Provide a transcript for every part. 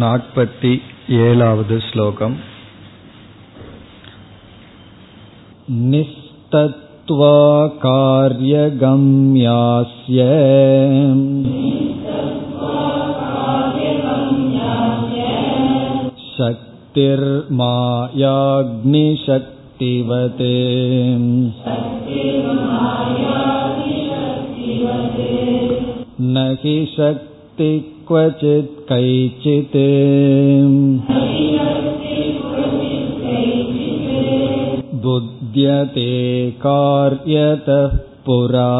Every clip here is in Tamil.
नाट्पति एलावद् श्लोकम् निस्तत्त्वा कार्यगम्यास्य शक्तिर्मायाग्निशक्तिवते न हि शक्ति क्वचित् कैचित् बुध्यते कार्यतः पुरा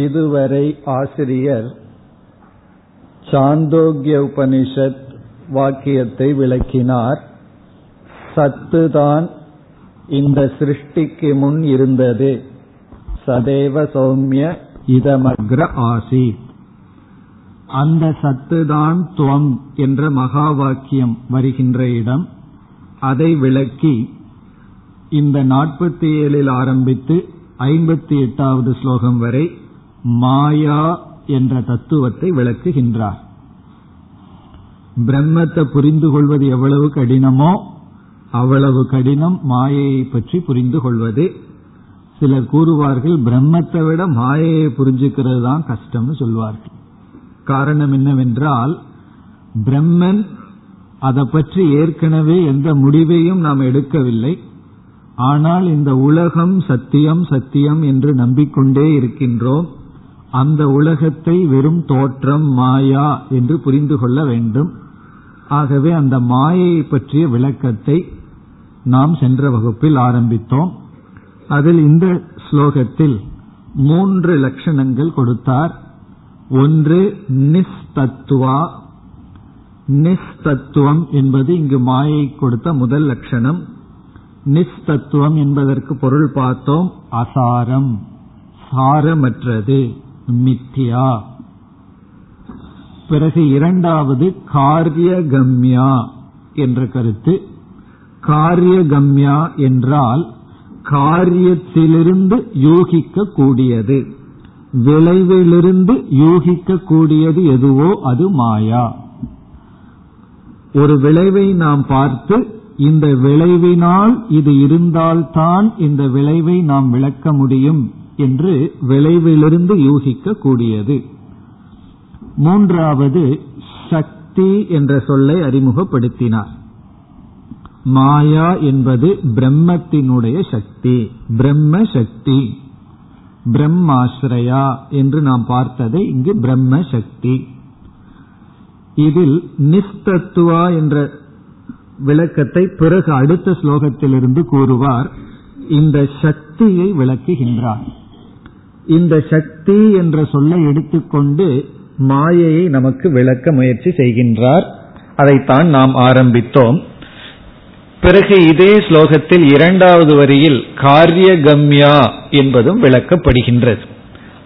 இதுவரை ஆசிரியர் சாந்தோக்கிய உபனிஷத் வாக்கியத்தை விளக்கினார் சத்துதான் இந்த சிருஷ்டிக்கு முன் இருந்தது. சதேவ சௌமிய இதமக்ர ஆசி அந்த சத்துதான் துவம் என்ற மகா வாக்கியம் வருகின்ற இடம். அதை விளக்கி இந்த நாற்பத்தி ஏழில் ஆரம்பித்து ஐம்பத்தி எட்டாவது ஸ்லோகம் வரை மாயா என்ற தத்துவத்தை விளக்குகின்றார். பிரம்மத்தை புரிந்து கொள்வது எவ்வளவு கடினமோ அவ்வளவு கடினம் மாயையை பற்றி புரிந்து கொள்வது. சிலர் கூறுவார்கள் பிரம்மத்தை விட மாயையை புரிஞ்சுக்கிறது தான் கஷ்டம்னு சொல்வார்கள். காரணம் என்னவென்றால் பிரம்மன் அதை பற்றி ஏற்கனவே எந்த முடிவையும் நாம் எடுக்கவில்லை. ஆனால் இந்த உலகம் சத்தியம் சத்தியம் என்று நம்பிக்கொண்டே இருக்கின்றோம். அந்த உலகத்தை வெறும் தோற்றம் மாயா என்று புரிந்து கொள்ள வேண்டும். ஆகவே அந்த மாயையை பற்றிய விளக்கத்தை நாம் சென்ற வகுப்பில் ஆரம்பித்தோம். அதில் இந்த ஸ்லோகத்தில் மூன்று லட்சணங்கள் கொடுத்தார். ஒன்று நிஸ்தத்துவா. நிஸ்தத்துவம் என்பது இங்கு மாயை கொடுத்த முதல் லட்சணம். நிஸ்தத்துவம் என்பதற்கு பொருள் பார்த்தோம். அசாரம். சாரமற்றது. மித்தியா. பிறகு இரண்டாவது காரியகம்யா என்ற கருத்து. காரியகம்யா என்றால் காரியத்திலிருந்து யூகிக்க கூடியது விளைவிலிருந்து யூகிக்க கூடியது எதுவோ அது மாயா. ஒரு விளைவை நாம் பார்த்து இந்த விளைவினால் இது இருந்தால்தான் இந்த விளைவை நாம் விளக்க முடியும் என்று விளைவிலிருந்து யூகிக்க கூடியது மூன்றாவது சக்தி என்ற சொல்லை அறிமுகப்படுத்தினார். மாயா என்பது பிரம்மத்தினுடைய சக்தி பிரம்ம சக்தி. பிரம்மாஸ்ரயா என்று நாம் பார்த்ததை இங்கு பிரம்ம சக்தி. இதில் நிஸ்தத்துவா என்ற விளக்கத்தை பிறகு அடுத்த ஸ்லோகத்திலிருந்து கூறுவார். இந்த சக்தியை விளக்குகின்றார். இந்த சக்தி என்ற சொல்லை எடுத்துக்கொண்டு மாயையை நமக்கு விளக்க முயற்சி செய்கின்றார். அதைத்தான் நாம் ஆரம்பித்தோம். பிறகு இதே ஸ்லோகத்தில் இரண்டாவது வரியில் காரியகம்யா என்பதும் விளக்கப்படுகின்றது.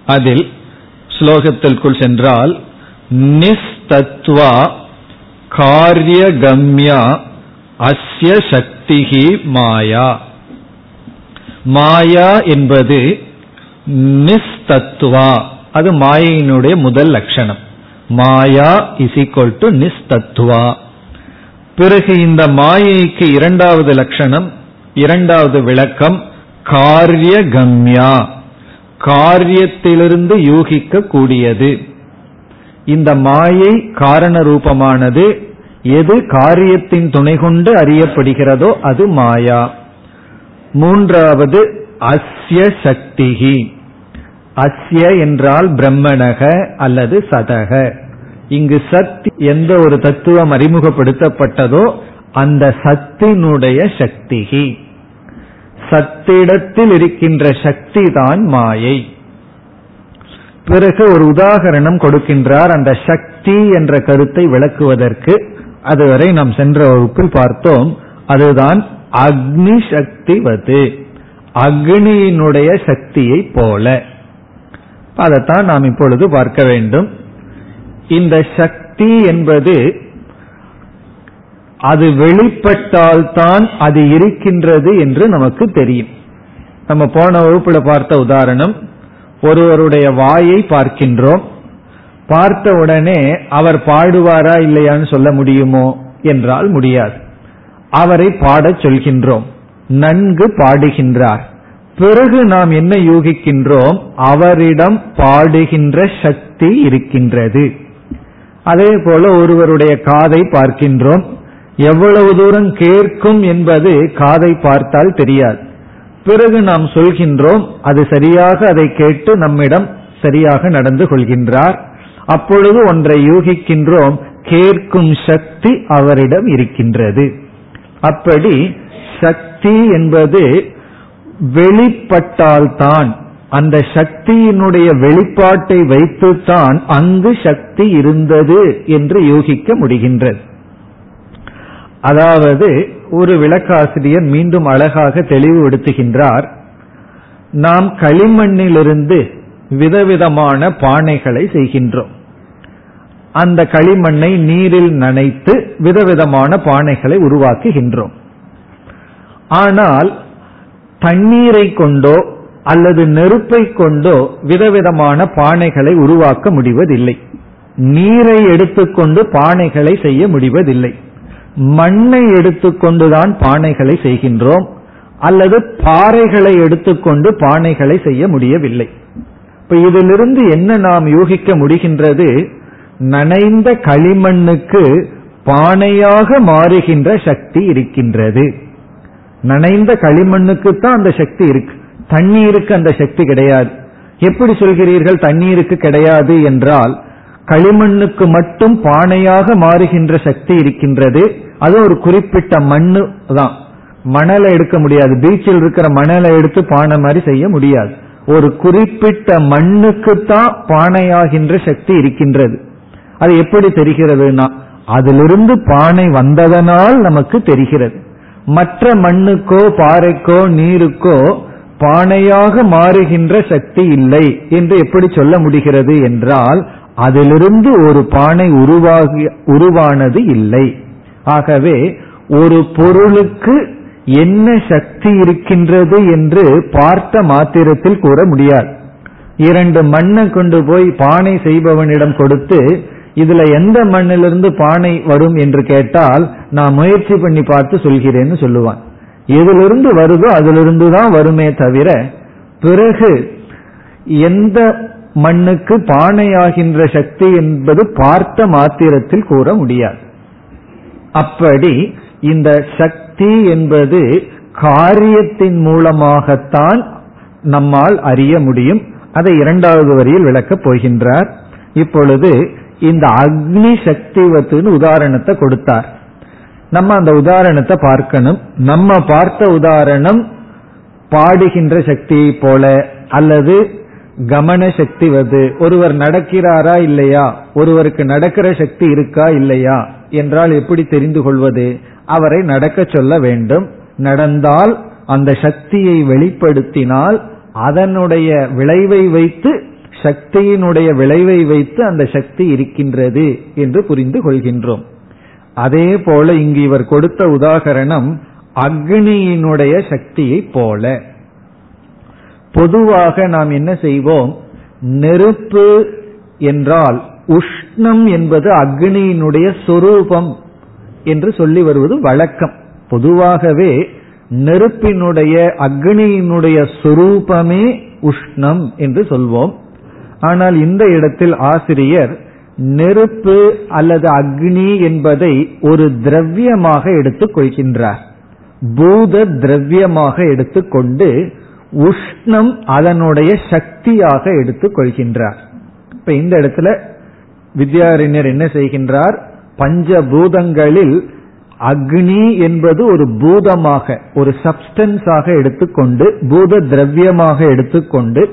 அதில் ஸ்லோகத்திற்குள் சென்றால் நிஸ்தத்வா காரியகம்யா அஸ்ய சக்திகி மாயா. மாயா என்பது நிஸ்தத்துவா அது மாயையினுடைய முதல் லட்சணம். Maya is equal to nistattva பிறகு இந்த மாயைக்கு இரண்டாவது லட்சணம் இரண்டாவது விளக்கம் காரிய கம்யா காரியத்திலிருந்து யூகிக்க கூடியது இந்த மாயை காரண ரூபமானது எது காரியத்தின் துணை கொண்டு அறியப்படுகிறதோ அது மாயா. மூன்றாவது அஸ்ய சக்திகி அஸ்ய என்றால் பிரம்மணக அல்லது சதக. இங்கு சத் எந்த ஒரு தத்துவம் அறிமுகப்படுத்தப்பட்டதோ அந்த சத்தினுடைய சக்திகி சத்திடத்தில் இருக்கின்ற சக்தி தான் மாயை. பிறகு ஒரு உதாகரணம் கொடுக்கின்றார் அந்த சக்தி என்ற கருத்தை விளக்குவதற்கு. அதுவரை நாம் சென்ற வகுப்பில் பார்த்தோம். அதுதான் அக்னி சக்திவது. அக்னியினுடைய சக்தியை போல. அதைத்தான் நாம் இப்பொழுது பார்க்க வேண்டும். இந்த சக்தி என்பது அது வெளிப்பட்டால்தான் அது இருக்கின்றது என்று நமக்கு தெரியும். நம்ம போன வகுப்புல பார்த்த உதாரணம் ஒருவருடைய வாயை பார்க்கின்றோம் பார்த்த உடனே அவர் பாடுவாரா இல்லையான்னு சொல்ல முடியுமோ என்றால் முடியாது. அவரை பாடச் சொல்கின்றோம் நன்கு பாடுகின்றார். பிறகு நாம் என்ன யூகிக்கின்றோம் அவரிடம் பாடுகின்ற சக்தி இருக்கின்றது. அதே போல ஒருவருடைய காதை பார்க்கின்றோம். எவ்வளவு தூரம் கேட்கும் என்பது காதை பார்த்தால் தெரியாது. பிறகு நாம் சொல்கின்றோம் அது சரியாக அதை கேட்டு நம்மிடம் சரியாக நடந்து கொள்கின்றார். அப்பொழுது ஒன்றை யூகிக்கின்றோம் கேட்கும் சக்தி அவரிடம் இருக்கின்றது. அப்படி சக்தி என்பது வெளிப்பட்டால்தான் அந்த சக்தியினுடைய வெளிப்பாட்டை வைத்துத்தான் அங்கு சக்தி இருந்தது என்று யூகிக்க முடிகின்றது. அதாவது ஒரு விளக்காசிரியர் மீண்டும் அழகாக தெளிவுபடுத்துகின்றார் நாம் களிமண்ணிலிருந்து விதவிதமான பானைகளை செய்கின்றோம். அந்த களிமண்ணை நீரில் நனைத்து விதவிதமான பானைகளை உருவாக்குகின்றோம். ஆனால் தண்ணீரை கொண்டோ அல்லது நெருப்பை கொண்டோ விதவிதமான பானைகளை உருவாக்க முடிவதில்லை. நீரை எடுத்துக்கொண்டு பானைகளை செய்ய முடிவதில்லை. மண்ணை எடுத்துக்கொண்டுதான் பானைகளை செய்கின்றோம். அல்லது பாறைகளை எடுத்துக்கொண்டு பானைகளை செய்ய முடியவில்லை. இப்ப இதிலிருந்து என்ன நாம் யூகிக்க முடிகின்றது? நனைந்த களிமண்ணுக்கு பானையாக மாறுகின்ற சக்தி இருக்கின்றது. நனைந்த களிமண்ணுக்கு தான் அந்த சக்தி இருக்கு. தண்ணீருக்கு அந்த சக்தி கிடையாது. எப்படி சொல்கிறீர்கள் தண்ணீருக்கு கிடையாது என்றால் களிமண்ணுக்கு மட்டும் பானையாக மாறுகின்ற சக்தி இருக்கின்றது. அது ஒரு குறிப்பிட்ட மண்ணு தான். மணலை எடுக்க முடியாது. பீச்சில் இருக்கிற மணலை எடுத்து பானை மாதிரி செய்ய முடியாது. ஒரு குறிப்பிட்ட மண்ணுக்கு தான் பானையாகின்ற சக்தி இருக்கின்றது. அது எப்படி தெரிகிறதுனா அதிலிருந்து பானை வந்ததனால் நமக்கு தெரிகிறது. மற்ற மண்ணுக்கோ பாறைக்கோ நீருக்கோ பானையாக மாறுகின்ற சக்தி இல்லை என்று எப்படி சொல்ல முடிகிறது என்றால் அதிலிருந்து ஒரு பானை உருவாகி உருவானது இல்லை. ஆகவே ஒரு பொருளுக்கு என்ன சக்தி இருக்கின்றது என்று பார்த்த மாத்திரத்தில் கூற முடியாது. இரண்டு மண்ணை கொண்டு போய் பானை செய்பவனிடம் கொடுத்து இதுல எந்த மண்ணிலிருந்து பானை வரும்? என்று கேட்டால் நான் முயற்சி பண்ணி பார்த்து சொல்கிறேன்னு சொல்லுவான். எதிலிருந்து வருதோ அதிலிருந்து தான் வருமே தவிர பிறகு எந்த மண்ணுக்கு பானையாகின்ற சக்தி என்பது பார்த்த மாத்திரத்தில் கூற முடியாது. அப்படி இந்த சக்தி என்பது காரியத்தின் மூலமாகத்தான் நம்மால் அறிய முடியும். அதை இரண்டாவது வரியில் விளக்கப் போகின்றார். இப்பொழுது இந்த அக்னி சக்திவத்துன்னு உதாரணத்தை கொடுத்தார். நம்ம அந்த உதாரணத்தை பார்க்கணும். நம்ம பார்த்த உதாரணம் பாடுகின்ற சக்தியை போல அல்லது கமன சக்தி வது ஒருவர் நடக்கிறாரா இல்லையா? ஒருவருக்கு நடக்கிற சக்தி இருக்கா இல்லையா? என்றால் எப்படி தெரிந்து கொள்வது? அவரை நடக்க சொல்ல வேண்டும். நடந்தால் அந்த சக்தியை வெளிப்படுத்தினால் அதனுடைய விளைவை வைத்து சக்தியினுடைய விளைவை வைத்து அந்த சக்தி இருக்கின்றது என்று புரிந்து கொள்கின்றோம். அதே போல இங்கு இவர் கொடுத்த உதாகரணம் அக்னியினுடைய சக்தியை போல. பொதுவாக நாம் என்ன செய்வோம்? நெருப்பு என்றால் உஷ்ணம் என்பது அக்னியினுடைய சொரூபம் என்று சொல்லி வருவது வழக்கம். பொதுவாகவே நெருப்பினுடைய அக்னியினுடைய சொரூபமே உஷ்ணம் என்று சொல்வோம். ஆனால் இந்த இடத்தில் ஆசிரியர் நெருப்பு அல்லது அக்னி என்பதை ஒரு திரவியமாக எடுத்துக் கொள்கின்றார். பூத திரவியமாக எடுத்துக்கொண்டு உஷ்ணம் அதனுடைய சக்தியாக எடுத்துக் கொள்கின்றார். இப்ப இந்த இடத்துல வித்யாரிஞர் என்ன செய்கின்றார்? பஞ்சபூதங்களில் அக்னி என்பது ஒரு பூதமாக ஒரு சப்ஸ்டன்ஸாக எடுத்துக்கொண்டு பூத திரவியமாக எடுத்துக்கொண்டு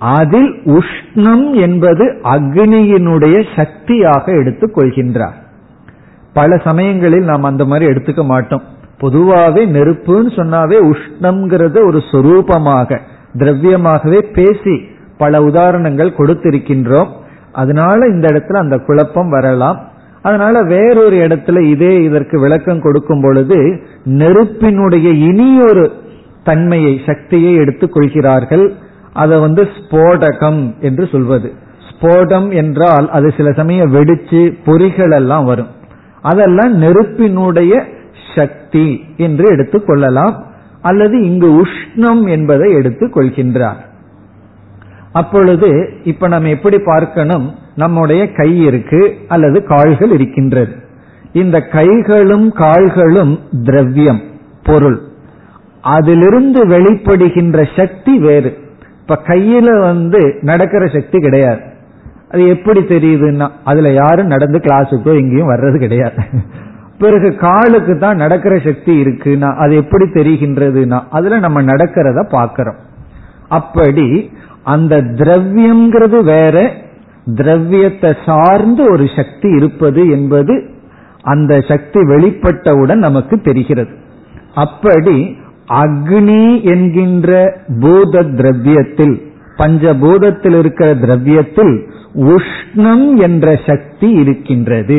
அதில் உஷ்ணம் என்பது அக்னியினுடைய சக்தியாக எடுத்துக் கொள்கின்றார். பல சமயங்களில் நாம் அந்த மாதிரி எடுத்துக்க மாட்டோம். பொதுவாகவே நெருப்புன்னு சொன்னாவே உஷ்ணம்ங்கிறத ஒரு சொரூபமாக திரவியமாகவே பேசி பல உதாரணங்கள் கொடுத்திருக்கின்றோம். அதனால இந்த இடத்துல அந்த குழப்பம் வரலாம். அதனால வேறொரு இடத்துல இதே இதற்கு விளக்கம் கொடுக்கும் பொழுது நெருப்பினுடைய இனியொரு தன்மையை சக்தியை எடுத்துக் கொள்கிறார்கள். அதை வந்து ஸ்போடகம் என்று சொல்வது. ஸ்போடம் என்றால் அது சில சமயம் வெடிச்சு பொறிகள் எல்லாம் வரும். அதெல்லாம் நெருப்பினுடைய சக்தி என்று எடுத்துக் கொள்ளலாம். அல்லது இங்கு உஷ்ணம் என்பதை எடுத்துக் கொள்கின்றார். அப்பொழுது இப்ப நம்ம எப்படி பார்க்கணும்? நம்முடைய கை இருக்கு அல்லது கால்கள் இருக்கின்றது. இந்த கைகளும் கால்களும் திரவியம் பொருள். அதிலிருந்து வெளிப்படுகின்ற சக்தி வேறு. இப்ப கையில வந்து நடக்கிற சக்தி கிடையாது. அது எப்படி தெரியுதுன்னா அதுல யாரும் நடந்து கிளாஸுக்கோ எங்கேயும் வர்றது கிடையாது. பிறகு காலுக்கு தான் நடக்கிற சக்தி இருக்குன்னா அது எப்படி தெரிகின்றதுன்னா அதுல நம்ம நடக்கிறத பாக்கிறோம் அப்படி அந்த திரவியம்ங்கிறது வேற திரவியத்தை சார்ந்து ஒரு சக்தி இருப்பது என்பது அந்த சக்தி வெளிப்பட்டவுடன் நமக்கு தெரிகிறது. அப்படி அக்னி என்கின்ற பூத திரவியத்தில் பஞ்சபூதத்தில் இருக்கிற திரவியத்தில் உஷ்ணம் என்ற சக்தி இருக்கின்றது.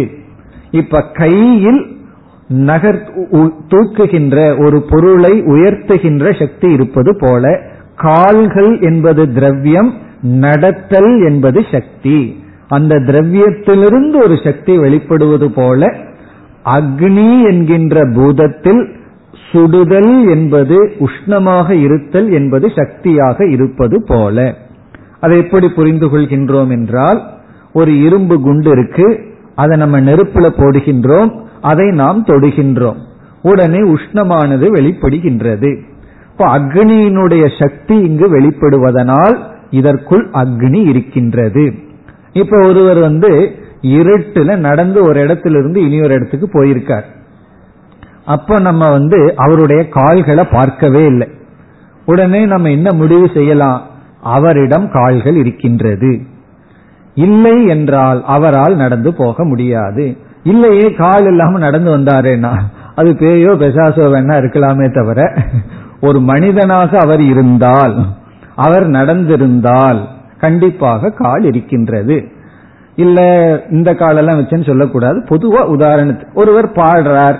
இப்ப கையில் நகர் தூக்குகின்ற ஒரு பொருளை உயர்த்துகின்ற சக்தி இருப்பது போல கால்கள் என்பது திரவியம் நடத்தல் என்பது சக்தி. அந்த திரவியத்திலிருந்து ஒரு சக்தி வெளிப்படுவது போல அக்னி என்கின்ற பூதத்தில் சுடுதல் என்பது உஷ்ணமாக இருத்தல் என்பது சக்தியாக இருப்பது போல. அதை எப்படி புரிந்து கொள்கின்றோம் என்றால் ஒரு இரும்பு குண்டு இருக்கு அதை நம்ம நெருப்புல போடுகின்றோம் அதை நாம் தொடுகின்றோம். உடனே உஷ்ணமானது வெளிப்படுகின்றது. இப்போ அக்னியினுடைய சக்தி இங்கு வெளிப்படுவதனால் இதற்குள் அக்னி இருக்கின்றது. இப்ப ஒருவர் வந்து இருட்டுல நடந்து ஒரு இடத்திலிருந்து இனி ஒரு இடத்துக்கு போயிருக்கார். அப்ப நம்ம வந்து அவருடைய கால்களை பார்க்கவே இல்லை. உடனே நம்ம என்ன முடிவு செய்யலாம்? அவரிடம் கால்கள் இருக்கின்றது. இல்லை என்றால் அவரால் நடந்து போக முடியாது. இல்லையே கால் இல்லாம நடந்து வந்தாரேனா அது பேயோ பெசாசோ வேணா இருக்கலாமே தவிர ஒரு மனிதனாக அவர் இருந்தால் அவர் நடந்திருந்தால் கண்டிப்பாக கால் இருக்கின்றது. இல்ல இந்த காலெல்லாம் வச்சுன்னு சொல்லக்கூடாது. பொதுவா உதாரணத்துக்கு ஒருவர் பாடுறார்.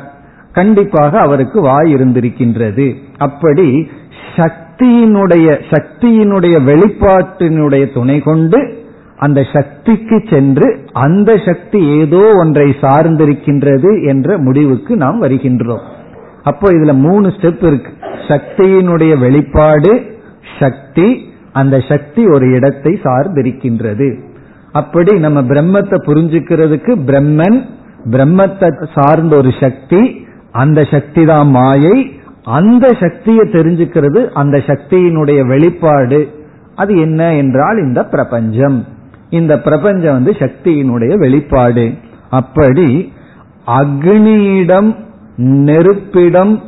கண்டிப்பாக அவருக்கு வாய் இருந்திருக்கின்றது. அப்படி சக்தியினுடைய சக்தியினுடைய வெளிப்பாட்டினுடைய துணை கொண்டு அந்த சக்திக்கு சென்று அந்த சக்தி ஏதோ ஒன்றை சார்ந்திருக்கின்றது என்ற முடிவுக்கு நாம் வருகின்றோம். அப்போ இதுல மூணு ஸ்டெப் இருக்கு. சக்தியினுடைய வெளிப்பாடு சக்தி அந்த சக்தி ஒரு இடத்தை சார்ந்திருக்கின்றது. அப்படி நம்ம பிரம்மத்தை புரிஞ்சுக்கிறதுக்கு பிரம்மன் பிரம்மத்தை சார்ந்த ஒரு சக்தி அந்த சக்தி தான் மாயை. அந்த சக்தியை தெரிஞ்சுக்கிறது அந்த சக்தியினுடைய வெளிப்பாடு. அது என்ன என்றால் இந்த பிரபஞ்சம். இந்த பிரபஞ்சம் வந்து சக்தியினுடைய வெளிப்பாடு. அப்படி அக்னியிடம் நெருப்பிடம்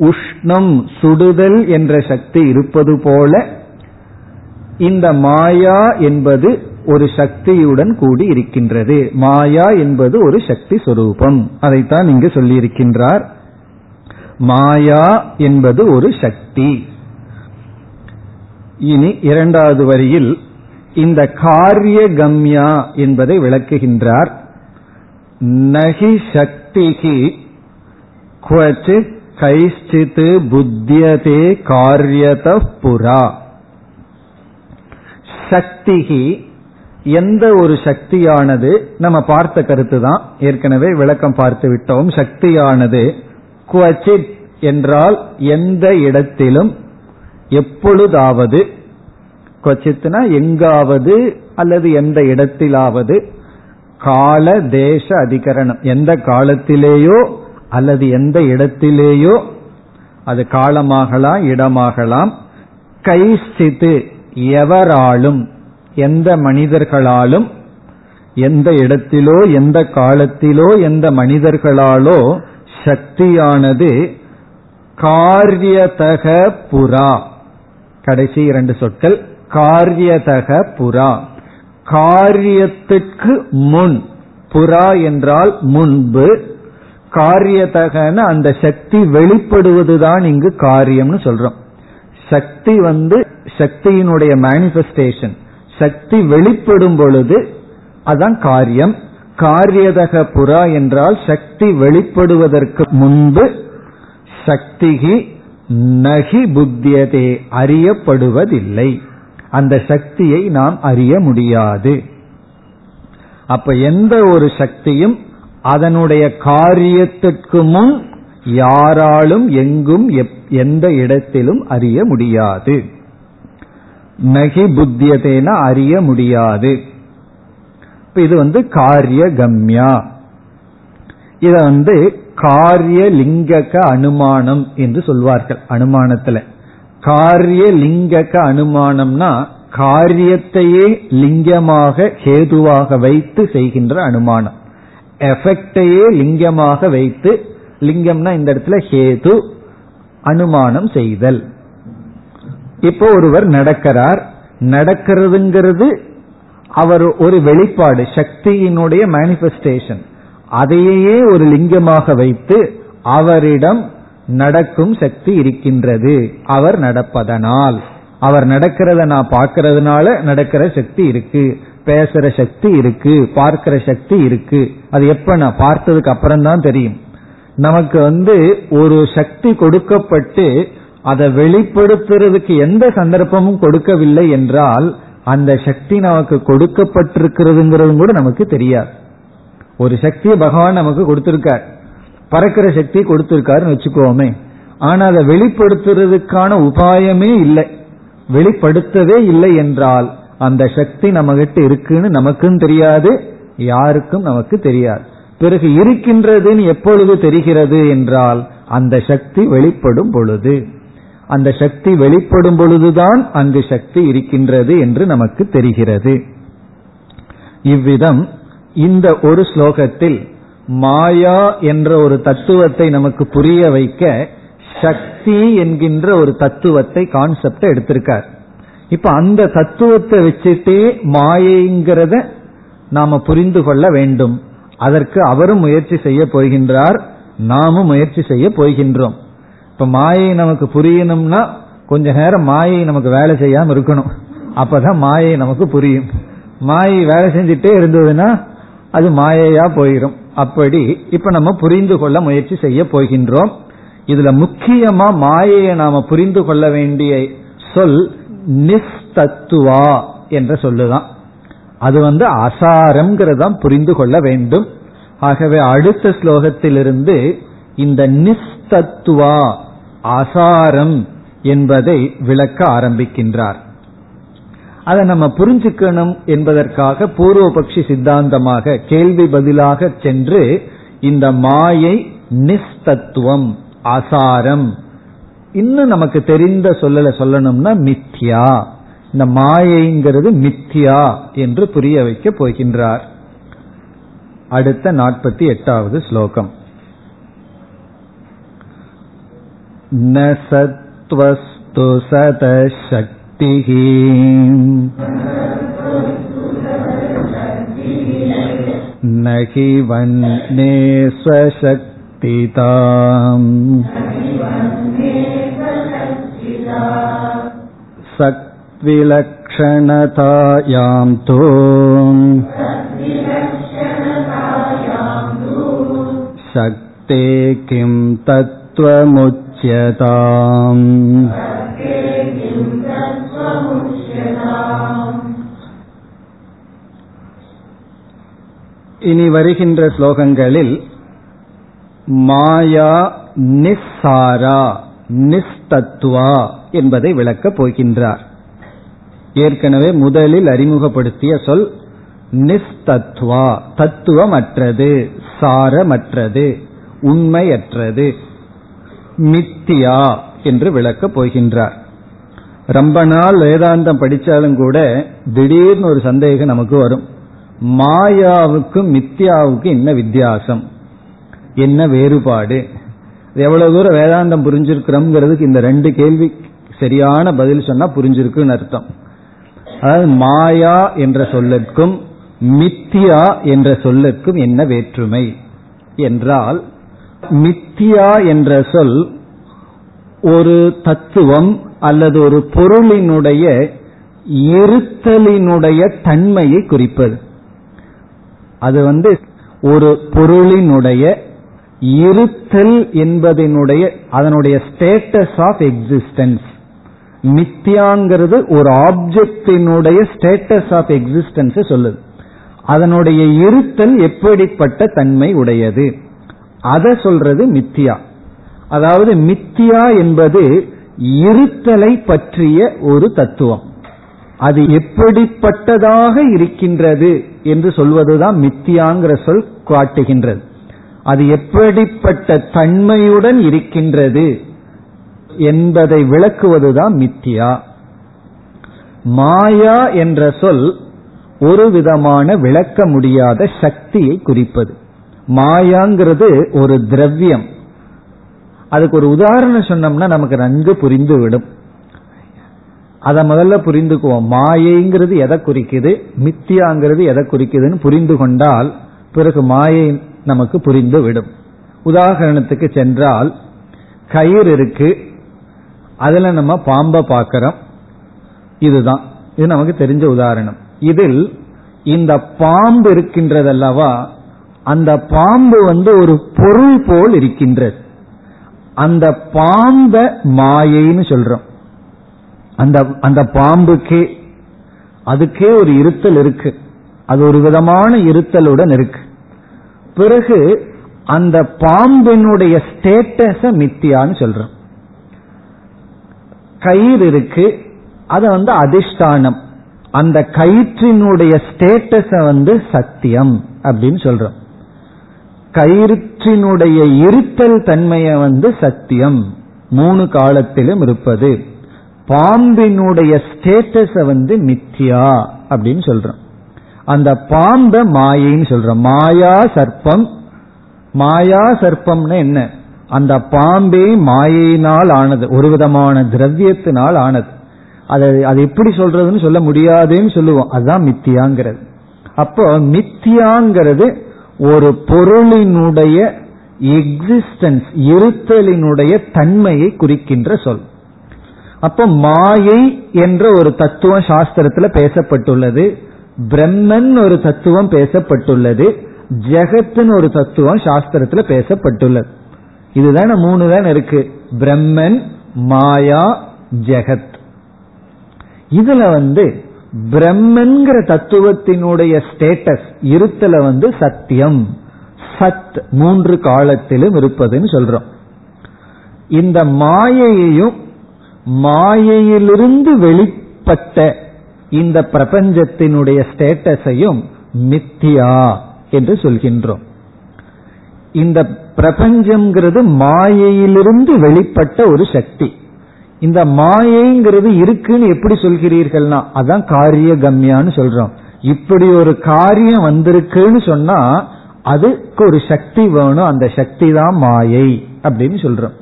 உஷ்ணம் சுடுதல் என்ற சக்தி இருப்பது போல இந்த மாயா என்பது ஒரு சக்தியுடன் கூடி இருக்கின்றது. மாயா என்பது ஒரு சக்தி சொரூபம். அதைத்தான் இங்கு சொல்லியிருக்கின்றார். மாயா என்பது ஒரு சக்தி. இனி இரண்டாவது வரியில் இந்த காரிய கம்யா என்பதை விளக்குகின்றார். நகி சக்திகி குவச்சித் கைஷ்டித்து புத்தியதே காரியத புரா சக்திகி எந்த ஒரு சக்தியானது நம்ம பார்த்த கருத்து தான் ஏற்கனவே விளக்கம் பார்த்து விட்டோம். சக்தியானது குவச்சித் என்றால் எந்த இடத்திலும் எப்பொழுதாவது கொச்சித்னா எங்காவது அல்லது எந்த இடத்திலாவது கால தேச அதிகரணம். எந்த காலத்திலேயோ அல்லது எந்த இடத்திலேயோ அது காலமாகலாம் இடமாகலாம். கைஸ்தித்து எவராலும் எந்த மனிதர்களாலும் எந்த இடத்திலோ எந்த காலத்திலோ எந்த மனிதர்களாலோ சக்தியானது காரியதக புறா. கடைசி இரண்டு சொற்கள் காரியதக புறா. காரியத்துக்கு முன். புறா என்றால் முன்பு. காரியதகன அந்த சக்தி வெளிப்படுவதுதான் இங்கு காரியம்னு சொல்றோம். சக்தி வந்து சக்தியினுடைய மேனிபெஸ்டேஷன் சக்தி வெளிப்படும் பொழுது அதான் காரியம். காரியதக புறா என்றால் சக்தி வெளிப்படுவதற்கு முன்பு சக்திகி நகி புத்தியதே அறியப்படுவதில்லை. அந்த சக்தியை நாம் அறிய முடியாது. அப்ப எந்த ஒரு சக்தியும் அதனுடைய காரியத்திற்கு முன் யாராலும் எங்கும் எந்த இடத்திலும் அறிய முடியாது. நகி புத்தியதேன அறிய முடியாது. இது வந்து காரிய கம்யா இத வந்து காரிய லிங்கக அனுமானம் என்று சொல்வார்கள் அனுமானத்துல. காரிய லிங்கக அனுமானம்னா காரியத்தையே லிங்கமாக ஹேதுவாக வைத்து செய்கின்ற அனுமானம். எஃபெக்டையே லிங்கமாக வைத்து லிங்கம்னா இந்த இடத்துல ஹேது அனுமானம் செய்தல். இப்போ ஒருவர் நடக்கிறார். நடக்கிறதுங்கிறது அவர் ஒரு வெளிப்பாடு சக்தியினுடைய மேனிபெஸ்டேஷன் அதையே ஒரு லிங்கமாக வைத்து அவரிடம் நடக்கும் சக்தி இருக்கின்றது. அவர் நடப்பதனால். அவர் நடக்கிறத நான் பார்க்கறதுனால நடக்கிற சக்தி இருக்கு. பேசுற சக்தி இருக்கு. பார்க்கிற சக்தி இருக்கு. அது எப்ப நான் பார்த்ததுக்கு அப்புறம் தான் தெரியும். நமக்கு வந்து ஒரு சக்தி கொடுக்கப்பட்டு அதை வெளிப்படுத்துறதுக்கு எந்த சந்தர்ப்பமும் கொடுக்கவில்லை என்றால் அந்த சக்தி நமக்கு கொடுக்கப்பட்டிருக்கிறதுங்கிறது கூட நமக்கு தெரியாது. ஒரு சக்தியை பகவான் நமக்கு கொடுத்திருக்கார். பறக்கிற சக்தி கொடுத்திருக்காருன்னு வச்சுக்கோமே. ஆனா அதை வெளிப்படுத்துறதுக்கான உபாயமே இல்லை. வெளிப்படுத்தவே இல்லை என்றால் அந்த சக்தி நம்ம கிட்ட இருக்குன்னு நமக்கும் தெரியாது யாருக்கும் நமக்கு தெரியாது. பிறகு இருக்கின்றதுன்னு எப்பொழுது தெரிகிறது என்றால் அந்த சக்தி வெளிப்படும் பொழுது. அந்த சக்தி வெளிப்படும் பொழுதுதான் அங்கு சக்தி இருக்கின்றது என்று நமக்கு தெரிகிறது. இவ்விதம் இந்த ஒரு ஸ்லோகத்தில் மாயா என்ற ஒரு தத்துவத்தை நமக்கு புரிய வைக்க சக்தி என்கின்ற ஒரு தத்துவத்தை கான்செப்ட் எடுத்திருக்கார். இப்ப அந்த தத்துவத்தை வச்சுட்டே மாயைங்கிறத நாம புரிந்து கொள்ள வேண்டும். அதற்கு அவரும் முயற்சி செய்ய போகின்றார் நாமும் முயற்சி செய்ய போகின்றோம். இப்ப மாயை நமக்கு புரியணும்னா கொஞ்ச நேரம் மாயை நமக்கு வேலை செய்யாம இருக்கணும். அப்பதான் மாயை நமக்கு புரியும். மாயை வேலை செஞ்சுட்டே இருந்ததுன்னா அது மாயையா போயிடும் அப்படி இப்ப நம்ம புரிந்து கொள்ள முயற்சி செய்ய போகின்றோம். இதுல முக்கியமா மாயையை நாம புரிந்து கொள்ள வேண்டிய சொல் நிஸ்தத்துவா என்ற சொல்லுதான். அது வந்து அசாரம்ங்கிறதான் புரிந்து கொள்ள வேண்டும். ஆகவே அடுத்த ஸ்லோகத்திலிருந்து இந்த நிஸ்தத்துவா அசாரம் என்பதை விளக்க ஆரம்பிக்கின்றார். அதை நம்ம புரிஞ்சுக்கணும் என்பதற்காக பூர்வபக்ஷி சித்தாந்தமாக கேள்வி பதிலாக சென்று இந்த மாயை நிஸ்தத்துவம் அசாரம் இன்னும் நமக்கு தெரிந்த சொல்லல சொல்லணும்னா மித்யா. இந்த மாயைங்கிறது மித்யா என்று புரிய வைக்க போகின்றார். அடுத்த நாற்பத்தி எட்டாவது ஸ்லோகம். न सत्त्वस्तु सतशक्तिः न हि वन्ने स्वशक्तिताम् सक्विलक्षणतायां तु शक्ते किं तत्त्वमुच्य तत्त्वमुच्यताम् இனி வருகின்ற ஸ்லோகங்களில் மாயா நிஸ்ஸாரா நிஸ்தத்துவா என்பதை விளக்கப் போகின்றார் ஏற்கனவே முதலில் அறிமுகப்படுத்திய சொல் நிஸ்தத்வா தத்துவமற்றது சாரமற்றது உண்மையற்றது மித்தியா என்று விளக்கப் போகின்றார். ரொம்ப நாள் வேதாந்தம் படித்தாலும் கூட திடீர்னு ஒரு சந்தேகம் நமக்கு வரும். மாயாவுக்கும் மித்யாவுக்கும் என்ன வித்தியாசம்? என்ன வேறுபாடு? எவ்வளவு தூரம் வேதாந்தம் புரிஞ்சிருக்கிறோம்ங்கிறதுக்கு இந்த ரெண்டு கேள்வி சரியான பதில் சொன்னா புரிஞ்சிருக்குன்னு அர்த்தம். அதாவது மாயா என்ற சொல்லுக்கும் மித்தியா என்ற சொல்லுக்கும் என்ன வேற்றுமை? என்றால் மித்தியா என்ற சொல் ஒரு தத்துவம் அல்லது ஒரு பொருளினுடைய இருத்தலினுடைய தன்மையை குறிப்பது. அது வந்து ஒரு பொருளினுடைய இருத்தல் என்பதனுடைய அதனுடைய ஸ்டேட்டஸ் ஆஃப் எக்ஸிஸ்டன்ஸ் மித்தியாங்கிறது ஒரு ஆப்ஜெக்டினுடைய ஸ்டேட்டஸ் ஆஃப் எக்ஸிஸ்டன்ஸ் சொல்லுது. அதனுடைய இருத்தல் எப்படிப்பட்ட தன்மை உடையது? அதை சொல்றது மித்தியா. அதாவது மித்தியா என்பது இருத்தலை பற்றிய ஒரு தத்துவம். அது எப்படிப்பட்டதாக இருக்கின்றது என்று சொல்வதுதான் மித்தியாங்கிற சொல் காட்டுகின்றது. அது எப்படிப்பட்ட தன்மையுடன் இருக்கின்றது என்பதை விளக்குவதுதான் மித்தியா. மாயா என்ற சொல் ஒரு விதமான விளக்க முடியாத சக்தியை குறிப்பது. மாயாங்கிறது ஒரு திரவியம். அதுக்கு ஒரு உதாரணம் சொன்னோம்னா நமக்கு நன்கு புரிந்துவிடும். அதை முதல்ல புரிந்துக்குவோம். மாயைங்கிறது எதை குறிக்குது? மித்தியாங்கிறது எதை குறிக்குதுன்னு புரிந்து கொண்டால் பிறகு மாயை நமக்கு புரிந்து விடும் உதாரணத்துக்கு சென்றால் கயிறு இருக்கு. அதுல நம்ம பாம்பை பார்க்கிறோம். இதுதான். இது நமக்கு தெரிஞ்ச உதாரணம். இதில் இந்த பாம்பு இருக்கின்றதல்லவா? அந்த பாம்பு வந்து ஒரு பொருள் போல் இருக்கின்றது. அந்த பாம்ப மாயைன்னு சொல்றோம். அந்த அந்த பாம்புக்கே அதுக்கே ஒரு இருத்தல் இருக்கு. அது ஒரு விதமான இருத்தலுடன் இருக்கு. பிறகு அந்த பாம்பினுடைய ஸ்டேட்டஸ மித்தியான்னு சொல்றோம். கயிறு இருக்கு. அது வந்து அதிஷ்டானம். அந்த கயிற்றினுடைய ஸ்டேட்டஸ வந்து சத்தியம் அப்படின்னு சொல்றோம். கயிற்றினுடைய இருத்தல் தன்மையை வந்து சத்தியம். மூணு காலத்திலும் இருப்பது. பாம்பினுடைய ஸ்டேட்டஸ வந்து மித்தியா அப்படின்னு சொல்றோம். அந்த பாம்ப மாயைன்னு சொல்றோம். மாயா சர்ப்பம். மாயா சர்ப்பம்னு என்ன? அந்த பாம்பே மாயையினால் ஆனது. ஒரு விதமான திரவியத்தினால் ஆனது. அதை அது எப்படி சொல்றதுன்னு சொல்ல முடியாதுன்னு சொல்லுவோம். அதுதான் மித்தியாங்கிறது. அப்போ மித்தியாங்கிறது ஒரு பொருளினுடைய எக்ஸிஸ்டன்ஸ் இருத்தலினுடைய தன்மையை குறிக்கின்ற சொல். அப்ப மாயை என்ற ஒரு தத்துவம் சாஸ்திரத்துல பேசப்பட்டுள்ளது. பிரம்மன் ஒரு தத்துவம் பேசப்பட்டுள்ளது. ஜெகத்னு ஒரு தத்துவம் சாஸ்திரத்துல பேசப்பட்டுள்ளது. இதுதான மூணு தான் இருக்கு. பிரம்மன் மாயா ஜெகத். இதுல வந்து பிரம்மன்கிற தத்துவத்தினுடைய ஸ்டேட்டஸ் இருத்தல வந்து சத்தியம். சத் மூன்று காலத்திலும் இருப்பதுன்னு சொல்றோம். இந்த மாயையையும் மாயையிலிருந்து வெளிப்பட்ட இந்த பிரபஞ்சத்தினுடைய ஸ்டேட்டஸையும் மித்தியா என்று சொல்கின்றோம். இந்த பிரபஞ்சம்ங்கிறது மாயையிலிருந்து வெளிப்பட்ட ஒரு சக்தி. இந்த மாயைங்கிறது இருக்குன்னு எப்படி சொல்கிறீர்கள்னா அதான் காரிய கம்யான்னு சொல்றோம். இப்படி ஒரு காரியம் வந்திருக்குன்னு சொன்னா அதுக்கு ஒரு சக்தி வேணும். அந்த சக்தி தான் மாயை அப்படின்னு சொல்றோம்.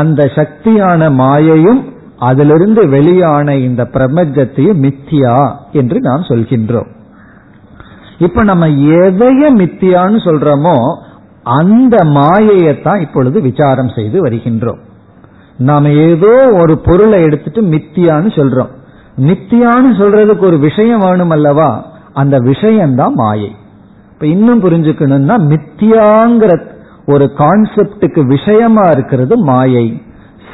அந்த சக்தியான மாயையும் அதிலிருந்து வெளியான இந்த பிரபஞ்சத்தையும் மித்தியா என்று நாம் சொல்கின்றோம். இப்ப நம்ம எதைய மித்தியான்னு சொல்றோமோ அந்த மாயையத்தான் இப்பொழுது விசாரம் செய்து வருகின்றோம். நாம ஏதோ ஒரு பொருளை எடுத்துட்டு மித்தியான்னு சொல்றோம். மித்தியான்னு சொல்றதுக்கு ஒரு விஷயம் வேணும் அல்லவா? அந்த விஷயம்தான் மாயை. இப்ப இன்னும் புரிஞ்சுக்கணும்னா மித்தியாங்கிற ஒரு கான்செப்டுக்கு விஷயமா இருக்கிறது மாயை.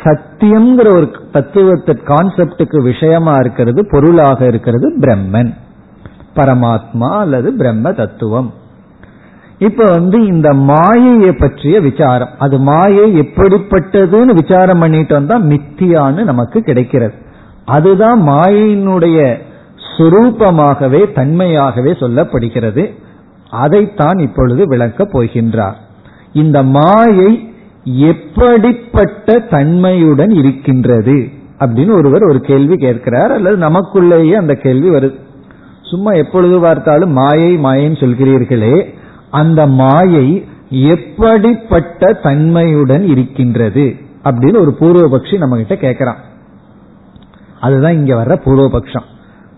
சத்தியம்ங்கிற ஒரு தத்துவத்திற்கு கான்செப்டுக்கு விஷயமா இருக்கிறது பொருளாக இருக்கிறது பிரம்மன். பரமாத்மா அல்லது பிரம்ம தத்துவம். இப்ப வந்து இந்த மாயையை பற்றிய விசாரம். அது மாயை எப்படிப்பட்டதுன்னு விசாரம் பண்ணிட்டு வந்தா மித்தியான்னு நமக்கு கிடைக்கிறது. அதுதான் மாயையினுடைய சுரூபமாகவே தன்மையாகவே சொல்லப்படுகிறது. அதைத்தான் இப்பொழுது விளக்கப் போகின்றார். இந்த மாயை எப்படிப்பட்ட தன்மையுடன் இருக்கின்றது அப்படின்னு ஒருவர் ஒரு கேள்வி கேட்கிறார். அல்லது நமக்குள்ளேயே அந்த கேள்வி வருது. சும்மா எப்பொழுது பார்த்தாலும் மாயை மாயைன்னு சொல்கிறீர்களே. அந்த மாயை எப்படிப்பட்ட தன்மையுடன் இருக்கின்றது அப்படின்னு ஒரு பூர்வபக்ஷி நம்ம கிட்ட கேட்கிறான் அதுதான் இங்க வர்ற பூர்வபக்ஷம்.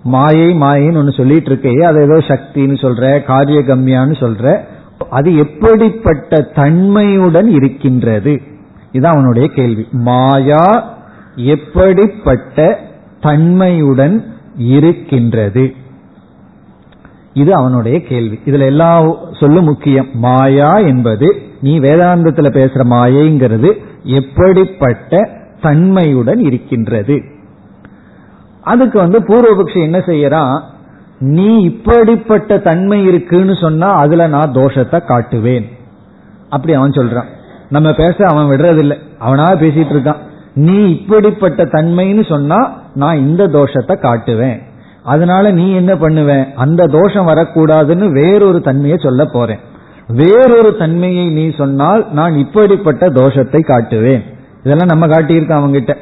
மாயை மாயின்னு ஒன்னு சொல்லிட்டு இருக்கே அது ஏதோ சக்தின்னு சொல்ற காரிய கம்யான்னு சொல்ற அது எப்படிப்பட்ட தன்மையுடன் இருக்கின்றது? இதுதான் அவனுடைய கேள்வி. மாயா எப்படிப்பட்ட தன்மையுடன் இருக்கின்றது? இது அவனுடைய கேள்வி. இதுல எல்லா சொல்லும் முக்கியம். மாயா என்பது நீ வேதாந்தத்துல பேசுற மாயைங்கிறது எப்படிப்பட்ட தன்மையுடன் இருக்கின்றது. அதுக்கு வந்து பூர்வபக்ஷி என்ன செய்யறான் நீ இப்படிப்பட்ட தன்மை இருக்குன்னு சொன்னா அதுல நான் தோஷத்தை காட்டுவேன். அப்படி அவன் சொல்றான். நம்ம பேச அவன் விடுறதில்லை. அவனா பேசிட்டு இருக்கான். நீ இப்படிப்பட்ட தன்மைன்னு சொன்னா நான் இந்த தோஷத்தை காட்டுவேன். அதனால நீ என்ன பண்ணுவ? அந்த தோஷம் வரக்கூடாதுன்னு வேறொரு தன்மையை சொல்ல போறேன். வேறொரு தன்மையை நீ சொன்னால் நான் இப்படிப்பட்ட தோஷத்தை காட்டுவேன். இதெல்லாம் நம்ம காட்டியிருக்கோம் அவங்கிட்ட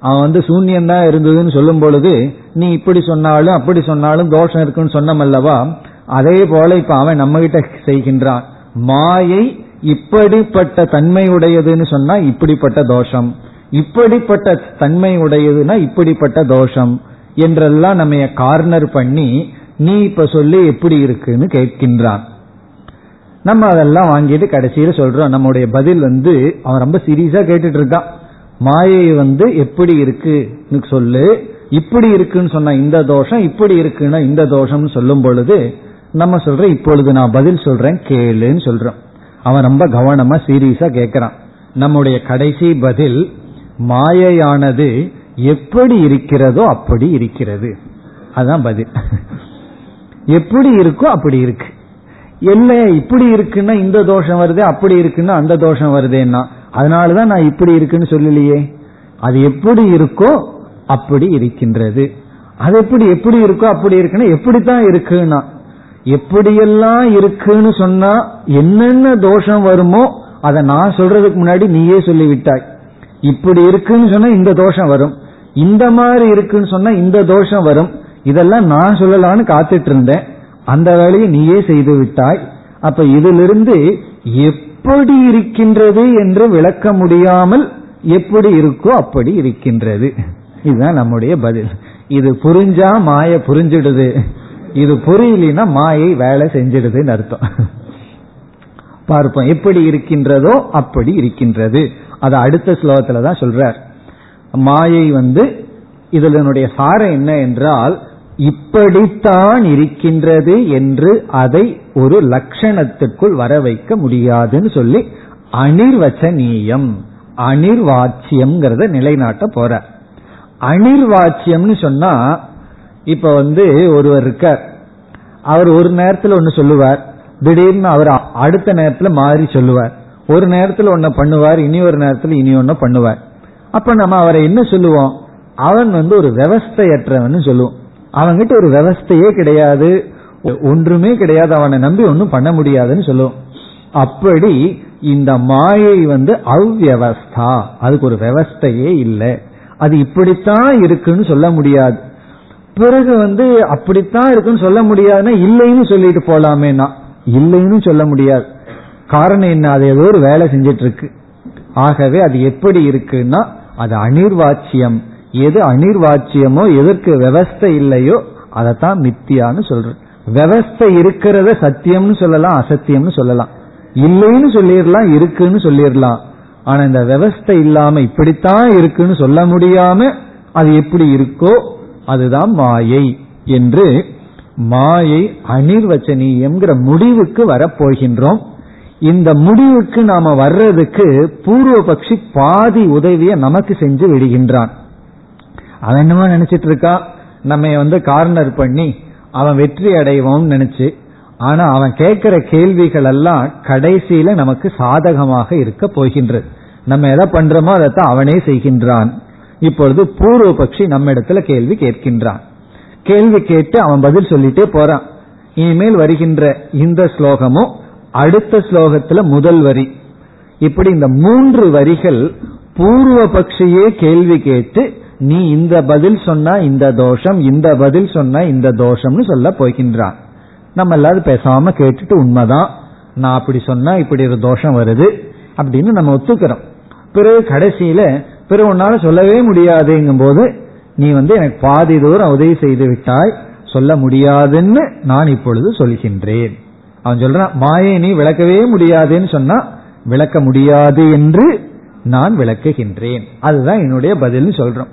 அவன் வந்து சூன்யம் தான் இருந்ததுன்னு சொல்லும் பொழுது நீ இப்படி சொன்னாலும் அப்படி சொன்னாலும் தோஷம் இருக்குன்னு சொன்னமல்லவா அதே போல இப்ப அவன் நம்ம கிட்ட செய்கின்றான். மாயை இப்படிப்பட்ட தன்மை உடையதுன்னு சொன்னா இப்படிப்பட்ட தோஷம். இப்படிப்பட்ட தன்மை உடையதுன்னா இப்படிப்பட்ட தோஷம். என்றெல்லாம் நம்ம கார்னர் பண்ணி நீ இப்ப சொல்லி எப்படி இருக்குன்னு கேட்கின்றான். நம்ம அதெல்லாம் வாங்கிட்டு கடைசியில சொல்றோம். நம்முடைய பதில் வந்து அவன் ரொம்ப சீரியஸா கேட்டுட்டு இருக்கான். மாயை வந்து எப்படி இருக்குன்னு சொல்லு. இப்படி இருக்குன்னு சொன்னா இந்த தோஷம் இப்படி இருக்குன்னா இந்த தோஷம்னு சொல்லும் பொழுது நம்ம சொல்றோம் இப்பொழுது நான் பதில் சொல்றேன் கேளுன்னு சொல்றோம். அவன் ரொம்ப கவனமா சீரியஸா கேட்கிறான். நம்முடைய கடைசி பதில் மாயையானது எப்படி இருக்கிறதோ அப்படி இருக்கிறது. அதுதான் பதில். எப்படி இருக்கோ அப்படி இருக்கு. இல்ல இப்படி இருக்குன்னா இந்த தோஷம் வருது அப்படி இருக்குன்னா அந்த தோஷம் வருதுன்னா. அதனாலதான் நான் இப்படி இருக்குன்னு சொல்லலையே. அது எப்படி இருக்கோ அப்படி இருக்கின்றது. அது எப்படி எப்படி இருக்கோ அப்படி இருக்குன்னா எப்படித்தான் இருக்குன்னா. எப்படியெல்லாம் இருக்குன்னு சொன்னா என்னென்ன தோஷம் வருமோ அதை நான் சொல்றதுக்கு முன்னாடி நீயே சொல்லிவிட்டாய். இப்படி இருக்குன்னு சொன்னா இந்த தோஷம் வரும். இந்த மாதிரி இருக்குன்னு சொன்னா இந்த தோஷம் வரும். இதெல்லாம் நான் சொல்லலான்னு காத்துட்டு இருந்தேன் அந்த வேலையை நீயே செய்து விட்டாய். அப்ப இதிலிருந்து எப்படி இருக்கின்றது என்று விளக்க முடியாமல் எப்படி இருக்கோ அப்படி இருக்கின்றது. இதுதான் நம்முடைய பதில். இது புரிஞ்சா மாய புரிஞ்சிடுது. இது புரியலனா மாயை வேலை செஞ்சிடுதுன்னு அர்த்தம். பார்ப்போம் எப்படி இருக்கின்றதோ அப்படி இருக்கின்றது. அது அடுத்த ஸ்லோகத்துல தான் சொல்றார். மாயை வந்து இதனுடைய சாரம் என்ன என்றால் இப்படித்தான் இருக்கின்றது என்று அதை ஒரு லட்சணத்துக்குள் வர வைக்க முடியாதுன்னு சொல்லி அனிர்வச்சனீயம் அனிர்வாச்சியம்ங்கிறத நிலைநாட்ட போற. அனிர்வாச்சியம்னு சொன்னா இப்ப வந்து ஒருவர் இருக்கார். அவர் ஒரு நேரத்தில் ஒன்னு சொல்லுவார். திடீர்னு அவர் அடுத்த நேரத்துல மாறி சொல்லுவார். ஒரு நேரத்தில் ஒன்ன பண்ணுவார் இனி ஒரு நேரத்தில் இனி ஒன்ன பண்ணுவார். அப்ப நம்ம அவரை என்ன சொல்லுவோம்? அவன் வந்து ஒரு விவஸ்தையற்றவன் சொல்லுவோம். அவன்கிட்ட ஒரு விவஸ்தையே கிடையாது. ஒன்றுமே கிடையாது. அவனை நம்பி ஒன்றும் பண்ண முடியாதுன்னு சொல்லுவோம். அப்படி இந்த மாயை வந்து அவ்வவஸ்தா. அதுக்கு ஒரு விவஸ்தையே இல்லை. அது இப்படித்தான் இருக்குன்னு சொல்ல முடியாது. பிறகு வந்து அப்படித்தான் இருக்குன்னு சொல்ல முடியாதுன்னா இல்லைன்னு சொல்லிட்டு போலாமேனா இல்லைன்னு சொல்ல முடியாது. காரணம் என்ன? அது ஏதோ ஒரு வேலை செஞ்சிட்டு இருக்கு. ஆகவே அது எப்படி இருக்குன்னா அது அனிர்வாச்சியம். எது அனிர்வாச்சியமோ எதற்கு விவஸ்தை இல்லையோ அதைத்தான் மித்தியான்னு சொல்றேன் விவஸ்தை இருக்கிறத சத்தியம்னு சொல்லலாம் அசத்தியம்னு சொல்லலாம். இல்லைன்னு சொல்லிடலாம் இருக்குன்னு சொல்லிடலாம். ஆனா இந்த விவஸ்தை இல்லாம இப்படித்தான் இருக்குன்னு சொல்ல முடியாம அது எப்படி இருக்கோ அதுதான் மாயை என்று மாயை அனிர்வச்சனீயம்ங்கிற முடிவுக்கு வரப்போகின்றோம். இந்த முடிவுக்கு நாம வர்றதுக்கு பூர்வ பட்சி பாதி உதவிய நமக்கு செஞ்சு விடுகின்றான். அவன் என்னமோ நினைச்சிட்டு இருக்கா? நம்ம வந்து கார்னர் பண்ணி அவன் வெற்றி அடைவோம்னு நினைச்சு. ஆனா அவன் கேட்கிற கேள்விகள் எல்லாம் கடைசியில நமக்கு சாதகமாக இருக்க போகின்றது. நம்ம எதை பண்றோமோ அதைத்தான் அவனே செய்கின்றான். இப்பொழுது பூர்வ பட்சி நம்ம இடத்துல கேள்வி கேட்கின்றான். கேள்வி கேட்டு அவன் பதில் சொல்லிட்டே போறான். இனிமேல் வருகின்ற இந்த ஸ்லோகமும் அடுத்த ஸ்லோகத்துல முதல் வரி. இப்படி இந்த மூன்று வரிகள் பூர்வ பக்ஷியே கேள்வி கேட்டு நீ இந்த பதில் சொன்னா இந்த தோஷம் இந்த பதில் சொன்னா இந்த தோஷம்னு சொல்ல போகின்றான். நம்ம எல்லாரும் பேசாம கேட்டுட்டு உண்மைதான். நான் அப்படி சொன்னா இப்படி ஒரு தோஷம் வருது அப்படின்னு நம்ம ஒத்துக்கிறோம். பிறகு கடைசியில பிறகு உன்னால சொல்லவே முடியாதுங்கும் போது நீ வந்து எனக்கு பாதி தூரம் உதவி செய்து விட்டாய் சொல்ல முடியாதுன்னு நான் இப்பொழுது சொல்கின்றேன். அவன் சொல்றான் மாயை நீ விளக்கவே முடியாதுன்னு சொன்னா விளக்க முடியாது என்று நான் விளக்குகின்றேன். அதுதான் என்னுடைய பதில்னு சொல்றோம்.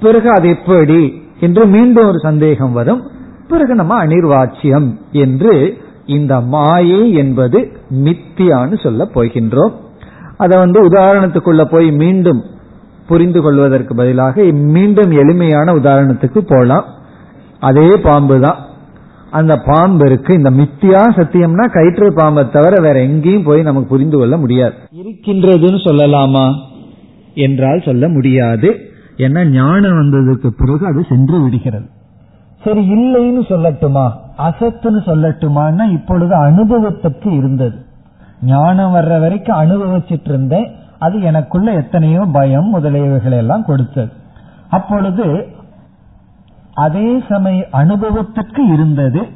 பிறகு அது எப்படி? என்று மீண்டும் ஒரு சந்தேகம் வரும். பிறகு நம்ம அனிர்வாச்சியம் என்று இந்த மாயை என்பது மித்தியான்னு சொல்ல போகின்றோம். அதை வந்து உதாரணத்துக்குள்ள போய் மீண்டும் புரிந்து கொள்வதற்கு பதிலாக மீண்டும் எளிமையான உதாரணத்துக்கு போலாம். அதே பாம்பு தான் அந்த பாம்பு இருக்கு. இந்த மித்தியா சத்தியம்னா கயிற்று பாம்பை தவிர வேற எங்கேயும் போய் நமக்கு புரிந்து கொள்ள முடியாது. இருக்கின்றதுன்னு சொல்லலாமா? என்றால் சொல்ல முடியாது. ஏன்னா ஞானம் வந்ததுக்கு பிறகு அது சென்று விடுகிறது. சரி இல்லைன்னு சொல்லட்டுமா? அசத்துன்னு சொல்லட்டுமான்னா இப்பொழுது அனுபவத்துக்கு இருந்தது. ஞானம் வர்ற வரைக்கும் அனுபவிச்சிட்டு இருந்தேன். அது எனக்குள்ள எத்தனையோ பயம் முதலியவைகளை எல்லாம் கொடுத்தது. அப்பொழுது அதே சமய அனுபவத்துக்கு இருந்தது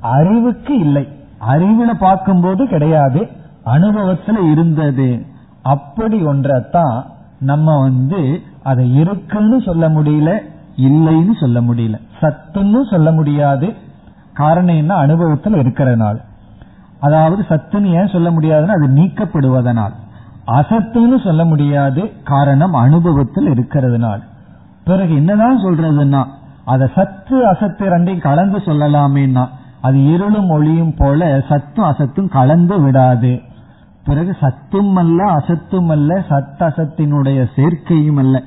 அறிவுக்கு இல்லை. அறிவுல பார்க்கும்போது கிடையாது அனுபவத்துல இருந்தது. அப்படி ஒன்றத்தான் நம்ம வந்து அதை இருக்குன்னு சொல்ல முடியல இல்லைன்னு சொல்ல முடியல. சத்துன்னு சொல்ல முடியாது. காரணம் என்ன? அனுபவத்தில் இருக்கிறனால. அதாவது சத்துன்னு ஏன் சொல்ல முடியாதுன்னா அது நீக்கப்படுவதனால். அசத்துன்னு சொல்ல முடியாது காரணம் அனுபவத்தில் இருக்கிறதுனால். பிறகு என்னதான் சொல்றதுன்னா அத சத்து அசத்து ரெண்டையும் கலந்து சொல்லலாமேன்னா அது இருளும் ஒளியும் போல சத்தும் அசத்தும் கலந்து விடாது. பிறகு சத்தும் அல்ல அசத்தும் அல்ல சத் அசத்தினுடைய சேர்க்கையும் அல்ல.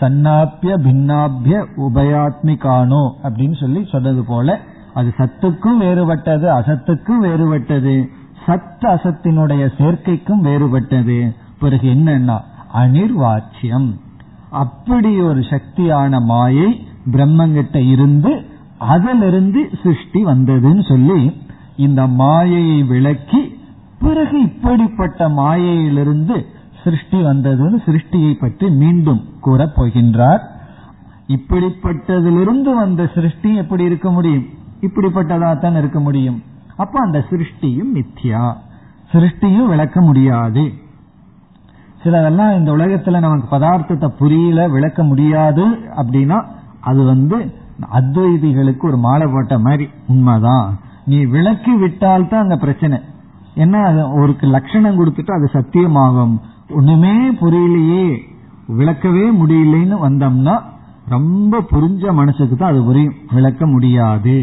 சன்னாப்பிய பின்னாபிய உபயாத்மிகானோ அப்படின்னு சொல்லி சொன்னது போல அது சத்துக்கும் வேறுபட்டது அசத்துக்கும் வேறுபட்டது. சத் அசத்தினுடைய சேர்க்கைக்கும் வேறுபட்டது. பிறகு என்னன்னா அனிர்வாச்சியம். அப்படி ஒரு சக்தியான மாயை பிரம்மங்கிட்ட இருந்து அதிலிருந்து சிருஷ்டி வந்ததுன்னு சொல்லி இந்த மாயையை விளக்கி பிறகு இப்படிப்பட்ட மாயையிலிருந்து சிருஷ்டி வந்ததுன்னு சிருஷ்டியை பற்றி மீண்டும் கூறப் போகின்றார். இப்படிப்பட்டதிலிருந்து வந்த சிருஷ்டி எப்படி இருக்க முடியும்? இப்படிப்பட்டதா தான் இருக்க முடியும். அப்ப அந்த சிருஷ்டியும் மித்யா. சிருஷ்டியும் விளக்க முடியாது. சிலதெல்லாம் இந்த உலகத்துல நமக்கு பதார்த்தத்தை புரியல விளக்க முடியாது அப்படின்னா அது வந்து அத்வைதிகளுக்கு ஒரு மாலை போட்ட மாதிரி. உண்மைதான். நீ விளக்கி விட்டால் தான் அந்த பிரச்சனை. என்ன ஒரு லட்சணம் கொடுத்துட்டு அது சத்தியமாகும். ஒண்ணுமே புரியலையே. விளக்கவே முடியலன்னு வந்தோம்னா ரொம்ப புரிஞ்ச மனசுக்கு தான் அது புரியும். விளக்க முடியாது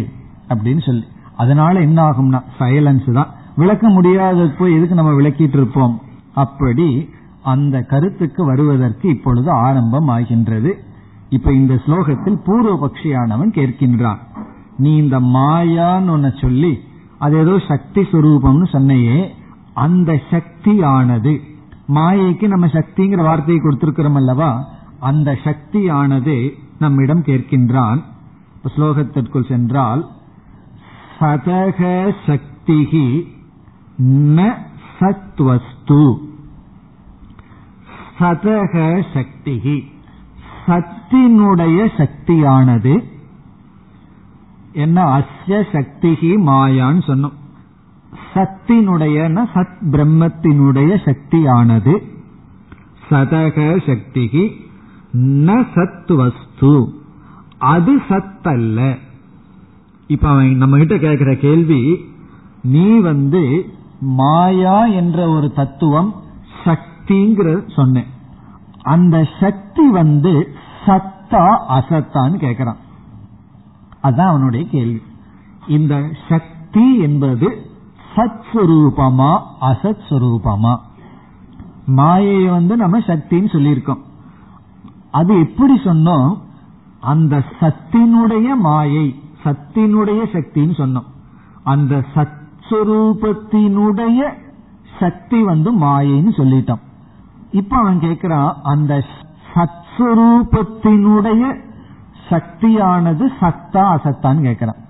அப்படின்னு சொல்லி. அதனால என்ன ஆகும்னா சைலன்ஸ் தான். விளக்க முடியாத போய் எதுக்கு நம்ம விளக்கிட்டு இருப்போம்? அப்படி அந்த கருத்துக்கு வருவதற்கு இப்பொழுது ஆரம்பம் ஆகின்றது இப்ப இந்த ஸ்லோகத்தில் பூர்வபக்ஷியானவன் கேட்கின்றான். நீ இந்த மாயான்னு ஒன்ன சொல்லி அது ஏதோ சக்தி சுரூபம்னு சொன்னையே அந்த சக்தியானது மாயைக்கு நம்ம சக்திங்கிற வார்த்தையை கொடுத்திருக்கிறோம் அல்லவா அந்த சக்தியானது நம்மிடம் கேட்கின்றான். ஸ்லோகத்திற்குள் சென்றால் சதக சக்திகி ந சத்வஸ்து. சதக சக்திகி சத்தினுடைய சக்தியானது என்ன? அஸ்ய சக்திகி மாயான்னு சொன்னோம். சத்தினுடைய சத் பிரம்மத்தினுடைய சக்தியானது. சதக சக்திகி ந சத் வஸ்து அது சத் அல்ல இப்ப அவன் நம்ம கிட்ட கேட்கிற கேள்வி நீ வந்து மாயா என்ற ஒரு தத்துவம் சக்திங்கிற சொன்ன அந்த சக்தி வந்து சத்தா அசத்தான்னு கேட்கிறான் அதான் அவனுடைய கேள்வி. இந்த சக்தி என்பது சத் சுரூபமா அசத் சுரூபமா மாயையை வந்து நம்ம சக்தின்னு சொல்லியிருக்கோம். அது எப்படி சொன்னோம்? அந்த சத்தினுடைய மாயை சத்தினுடைய சக்தின்னு சொன்னோம். அந்த சத்ஸ்வரூபத்தினுடைய சக்தி வந்து மாயைன்னு சொல்லிட்டோம். இப்ப அவன் கேக்குறான் அந்த சத்ஸ்வரூபத்தினுடைய சக்தியானது சத்தா அசத்தான்னு கேட்கிறான்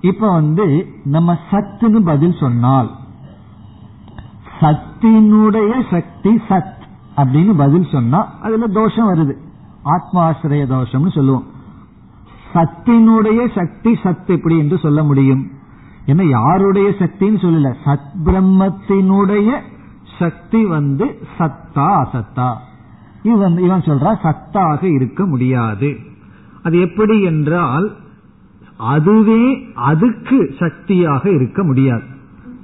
இப்ப வந்து நம்ம சத்துன்னு பதில் சொன்னால் சத்தினுடைய சக்தி சத் அப்படின்னு பதில் சொன்னா அதுல தோஷம் வருது. ஆத்மாசிரிய தோஷம்னு சொல்லுவோம். சத்தினுடைய சக்தி சத் எப்படி என்று சொல்ல முடியும்? என்ன யாருடைய சக்தின்னு சொல்லல சத் பிரம்மத்தினுடைய சக்தி வந்து சத்தா அசத்தா. இவன் இவன் சொல்றா சத்தாக இருக்க முடியாது. அது எப்படி என்றால் அதுவே அதுக்கு சக்தியாக இருக்க முடியாது.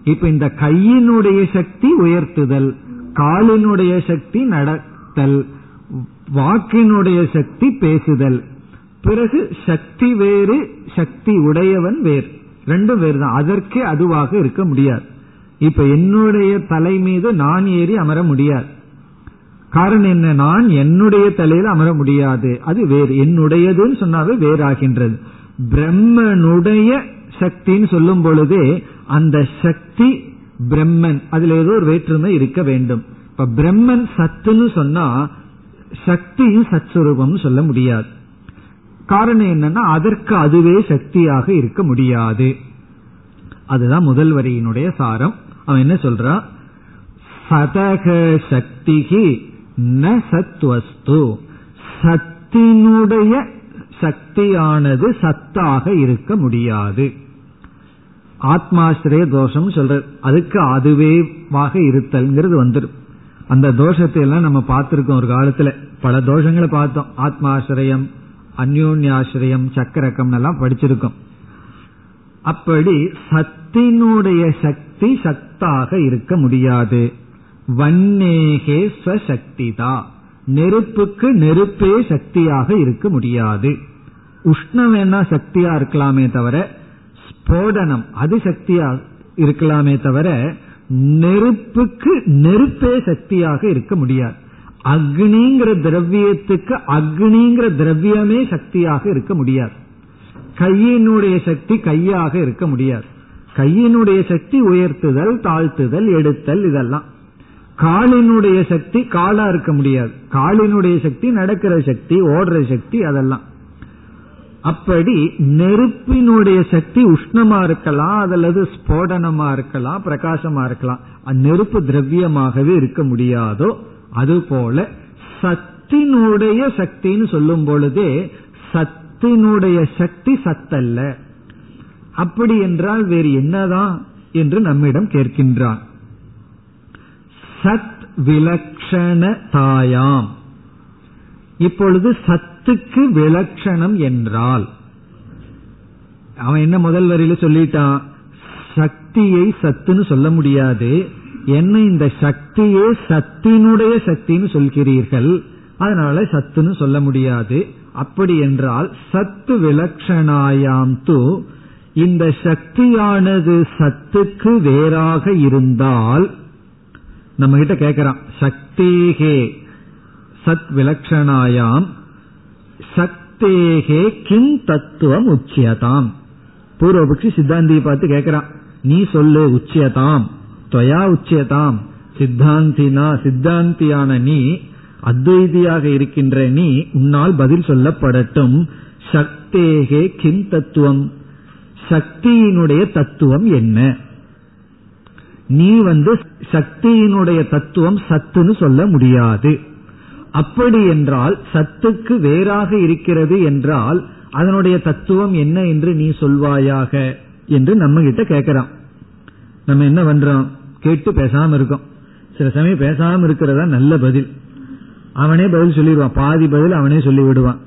இப்ப இந்த கையினுடைய சக்தி உயர்த்துதல் காலினுடைய சக்தி நடத்தல் வாக்கினுடைய சக்தி பேசுதல். பிறகு சக்தி வேறு சக்தி உடையவன் வேறு. ரெண்டும் வேறு தான் அதற்கே அதுவாக இருக்க முடியாது. இப்ப என்னுடைய தலை மீது நான் ஏறி அமர முடியாது. காரணம் என்ன? நான் என்னுடைய தலையில அமர முடியாது. அது வேறு. என்னுடையதுன்னு சொன்னாவே வேறாகின்றது. பிரம்மனுடைய சக்தின்னு சொல்லும் பொழுதே அந்த சக்தி பிரம்மன். அதுல ஏதோ ஒரு வேற்றுமை இருக்க வேண்டும். இப்ப பிரம்மன் சத்துன்னு சொன்னா சக்தியும் சத்ஸ்வரூபம் சொல்ல முடியாது. காரணம் என்னன்னா அதற்கு அதுவே சக்தியாக இருக்க முடியாது. அதுதான் முதல் வரியினுடைய சாரம். அவன் என்ன சொல்றான் சதக சக்திகி ந சத்வஸ்து. சத்தினுடைய சக்தியானது சத்தாக இருக்க முடியாது. ஆத்மாசிரிய தோஷம் சொல்ற அதுக்கு அதுவேவாக இருத்தல்ங்கிறது வந்துடும் அந்த தோஷத்தை எல்லாம் நம்ம பார்த்திருக்கோம் ஒரு காலத்துல. பல தோஷங்களை பார்த்தோம். ஆத்மாசிரியம் அந்யோன்யாசிரியம் சக்கரக்கம் எல்லாம் படிச்சிருக்கோம். அப்படி சத் சத்தினுடைய சக்தி சத்தாக இருக்க முடியாது. வன்னேகே ஸ்வசக்திதா. நெருப்புக்கு நெருப்பே சக்தியாக இருக்க முடியாது. உஷ்ணம் வேணா சக்தியா இருக்கலாமே தவிர ஸ்போடனம் அது சக்தியா இருக்கலாமே தவிர நெருப்புக்கு நெருப்பே சக்தியாக இருக்க முடியாது. அக்னிங்கிற திரவியத்துக்கு அக்னிங்கிற திரவியமே சக்தியாக இருக்க முடியாது. கையினுடைய சக்தி கையாக இருக்க முடியாது. கையினுடைய சக்தி உயர்த்துதல் தாழ்த்துதல் எடுத்தல் இதெல்லாம். காலினுடைய சக்தி காலா இருக்க முடியாது. காலினுடைய சக்தி நடக்கிற சக்தி ஓடுற சக்தி அதெல்லாம். அப்படி நெருப்பினுடைய சக்தி உஷ்ணமா இருக்கலாம் அதல்லது ஸ்போடனமா இருக்கலாம் பிரகாசமா இருக்கலாம். நெருப்பு திரவியமாகவே இருக்க முடியாதோ அதுபோல சத்தினுடைய சக்தின்னு சொல்லும் பொழுதே சத்தினுடைய சக்தி சத்தல்ல. அப்படி என்றால் வேறு என்னதான் என்று நம்மிடம் கேட்கின்றான் சத் விலக்ஷண தாயாம். இப்பொழுது சத்துக்கு விலட்சணம் என்றால் அவன் என்ன முதல் வரையில சொல்லிட்டான்? சக்தியை சத்துன்னு சொல்ல முடியாது. என்ன இந்த சக்தியே சத்தினுடைய சக்தின்னு சொல்கிறீர்கள் அதனால சத்துன்னு சொல்ல முடியாது. அப்படி என்றால் சத்து விலக்ஷணாயாம் தூ இந்த சக்தியானது சத்துக்கு வேறாக இருந்தால் நம்ம கிட்ட கேக்குறான் சக்தேகே சத் விலக்ஷணாயாம் சக்தேகே கிம் தத்துவம் உச்சியதாம். பூர்வபக்ஷி சித்தாந்தியை பார்த்து கேட்கிறான் நீ சொல்லு உச்சியதாம் துவயா உச்சியதாம் சித்தாந்தினா சித்தாந்தியான நீ அத்வைதியாக இருக்கின்ற நீ உன்னால் பதில் சொல்லப்படட்டும் சக்தேகே கிம் தத்துவம் சக்தியினுடைய தத்துவம் என்ன? நீ வந்து சக்தியினுடைய தத்துவம் சத்துன்னு சொல்ல முடியாது. அப்படி என்றால் சத்துக்கு வேறாக இருக்கிறது என்றால் அதனுடைய தத்துவம் என்ன என்று நீ சொல்வாயாக என்று நம்ம கிட்ட கேட்கிறான். நம்ம என்ன பண்றோம்? கேட்டு பேசாம இருக்கோம். சில சமயம் பேசாம இருக்கிறதா நல்ல பதில். அவனே பதில் சொல்லிடுவான். பாதி பதில் அவனே சொல்லி விடுவான்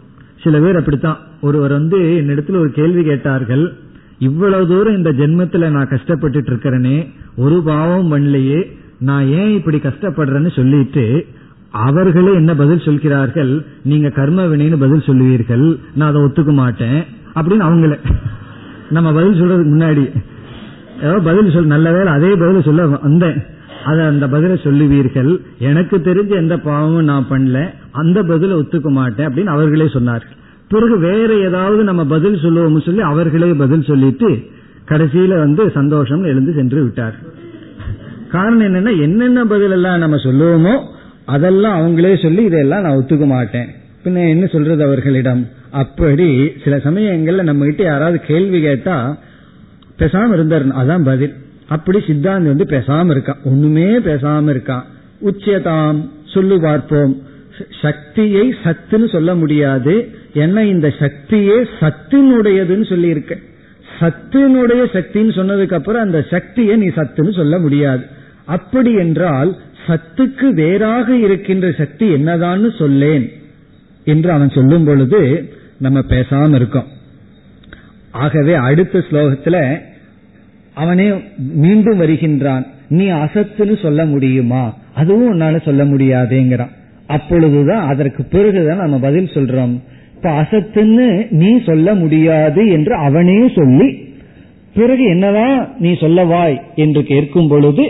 சில பேர் அப்படித்தான். ஒருவர் வந்து என்னிடத்தில் ஒரு கேள்வி கேட்டார்கள். இவ்வளவு தூரம் இந்த ஜென்மத்துல நான் கஷ்டப்பட்டுட்டு இருக்கிறேனே ஒரு பாவம் பண்ணலையே நான் ஏன் இப்படி கஷ்டப்படுறேன்னு சொல்லிட்டு அவர்களே என்ன பதில் சொல்கிறார்கள்? நீங்க கர்ம வினைன்னு பதில் சொல்லுவீர்கள் நான் அதை ஒத்துக்க மாட்டேன் அப்படின்னு அவங்கள. நம்ம பதில் சொல்றதுக்கு முன்னாடி ஏதோ பதில் சொல் நல்ல வேலை அதே பதில் சொல்ல வந்தேன். அத அந்த பதில சொல்லுவீர்கள் எனக்கு தெரிஞ்ச எந்த பாவமும் நான் பண்ணல அந்த பதில ஒத்துக்க மாட்டேன் அப்படின்னு அவர்களே சொன்னார்கள். பிறகு வேற ஏதாவது நம்ம பதில் சொல்லுவோம்னு சொல்லி அவர்களே பதில் சொல்லிட்டு கடைசியில வந்து சந்தோஷம் எழுந்து சென்று விட்டார். காரணம் என்னன்னா என்னென்ன பதில் எல்லாம் நம்ம சொல்லுவோமோ அதெல்லாம் அவங்களே சொல்லி இதெல்லாம் நான் ஒத்துக்க மாட்டேன். பின்ன என்ன சொல்றது அவர்களிடம்? அப்படி சில சமயங்கள்ல நம்ம கிட்ட யாராவது கேள்வி கேட்டா பேசாம இருந்தார் அதான் பதில். அப்படி சித்தாந்தி வந்து பேசாம இருக்கான் ஒண்ணுமே பேசாம இருக்கான் உச்சியதாம் சொல்லு பார்ப்போம். சக்தியை சத்துன்னு சொல்ல முடியாது. ஏன்னா இந்த சக்தியே சத்தினுடையதுன்னு சொல்லி இருக்க சத்தினுடைய சக்தின்னு சொன்னதுக்கு அப்புறம் அந்த சக்தியை நீ சத்துன்னு சொல்ல முடியாது. அப்படி என்றால் சத்துக்கு வேறாக இருக்கின்ற சக்தி என்னதான்னு சொல்லேன் என்று அவன் சொல்லும் பொழுது நம்ம பேசாம இருக்கோம். ஆகவே அடுத்த ஸ்லோகத்துல அவனே மீண்டும் வருகின்றான். நீ அசத்துன்னு சொல்ல முடியுமா? அதுவும் உன்னால சொல்ல முடியாதேங்கிறான். அப்பொழுதுதான் அதற்கு பிறகுதான் நம்ம பதில் சொல்றோம். இப்ப அசத்துன்னு நீ சொல்ல முடியாது என்று அவனே சொல்லி பிறகு என்னதான் நீ சொல்லவாய் என்று கேட்கும் பொழுது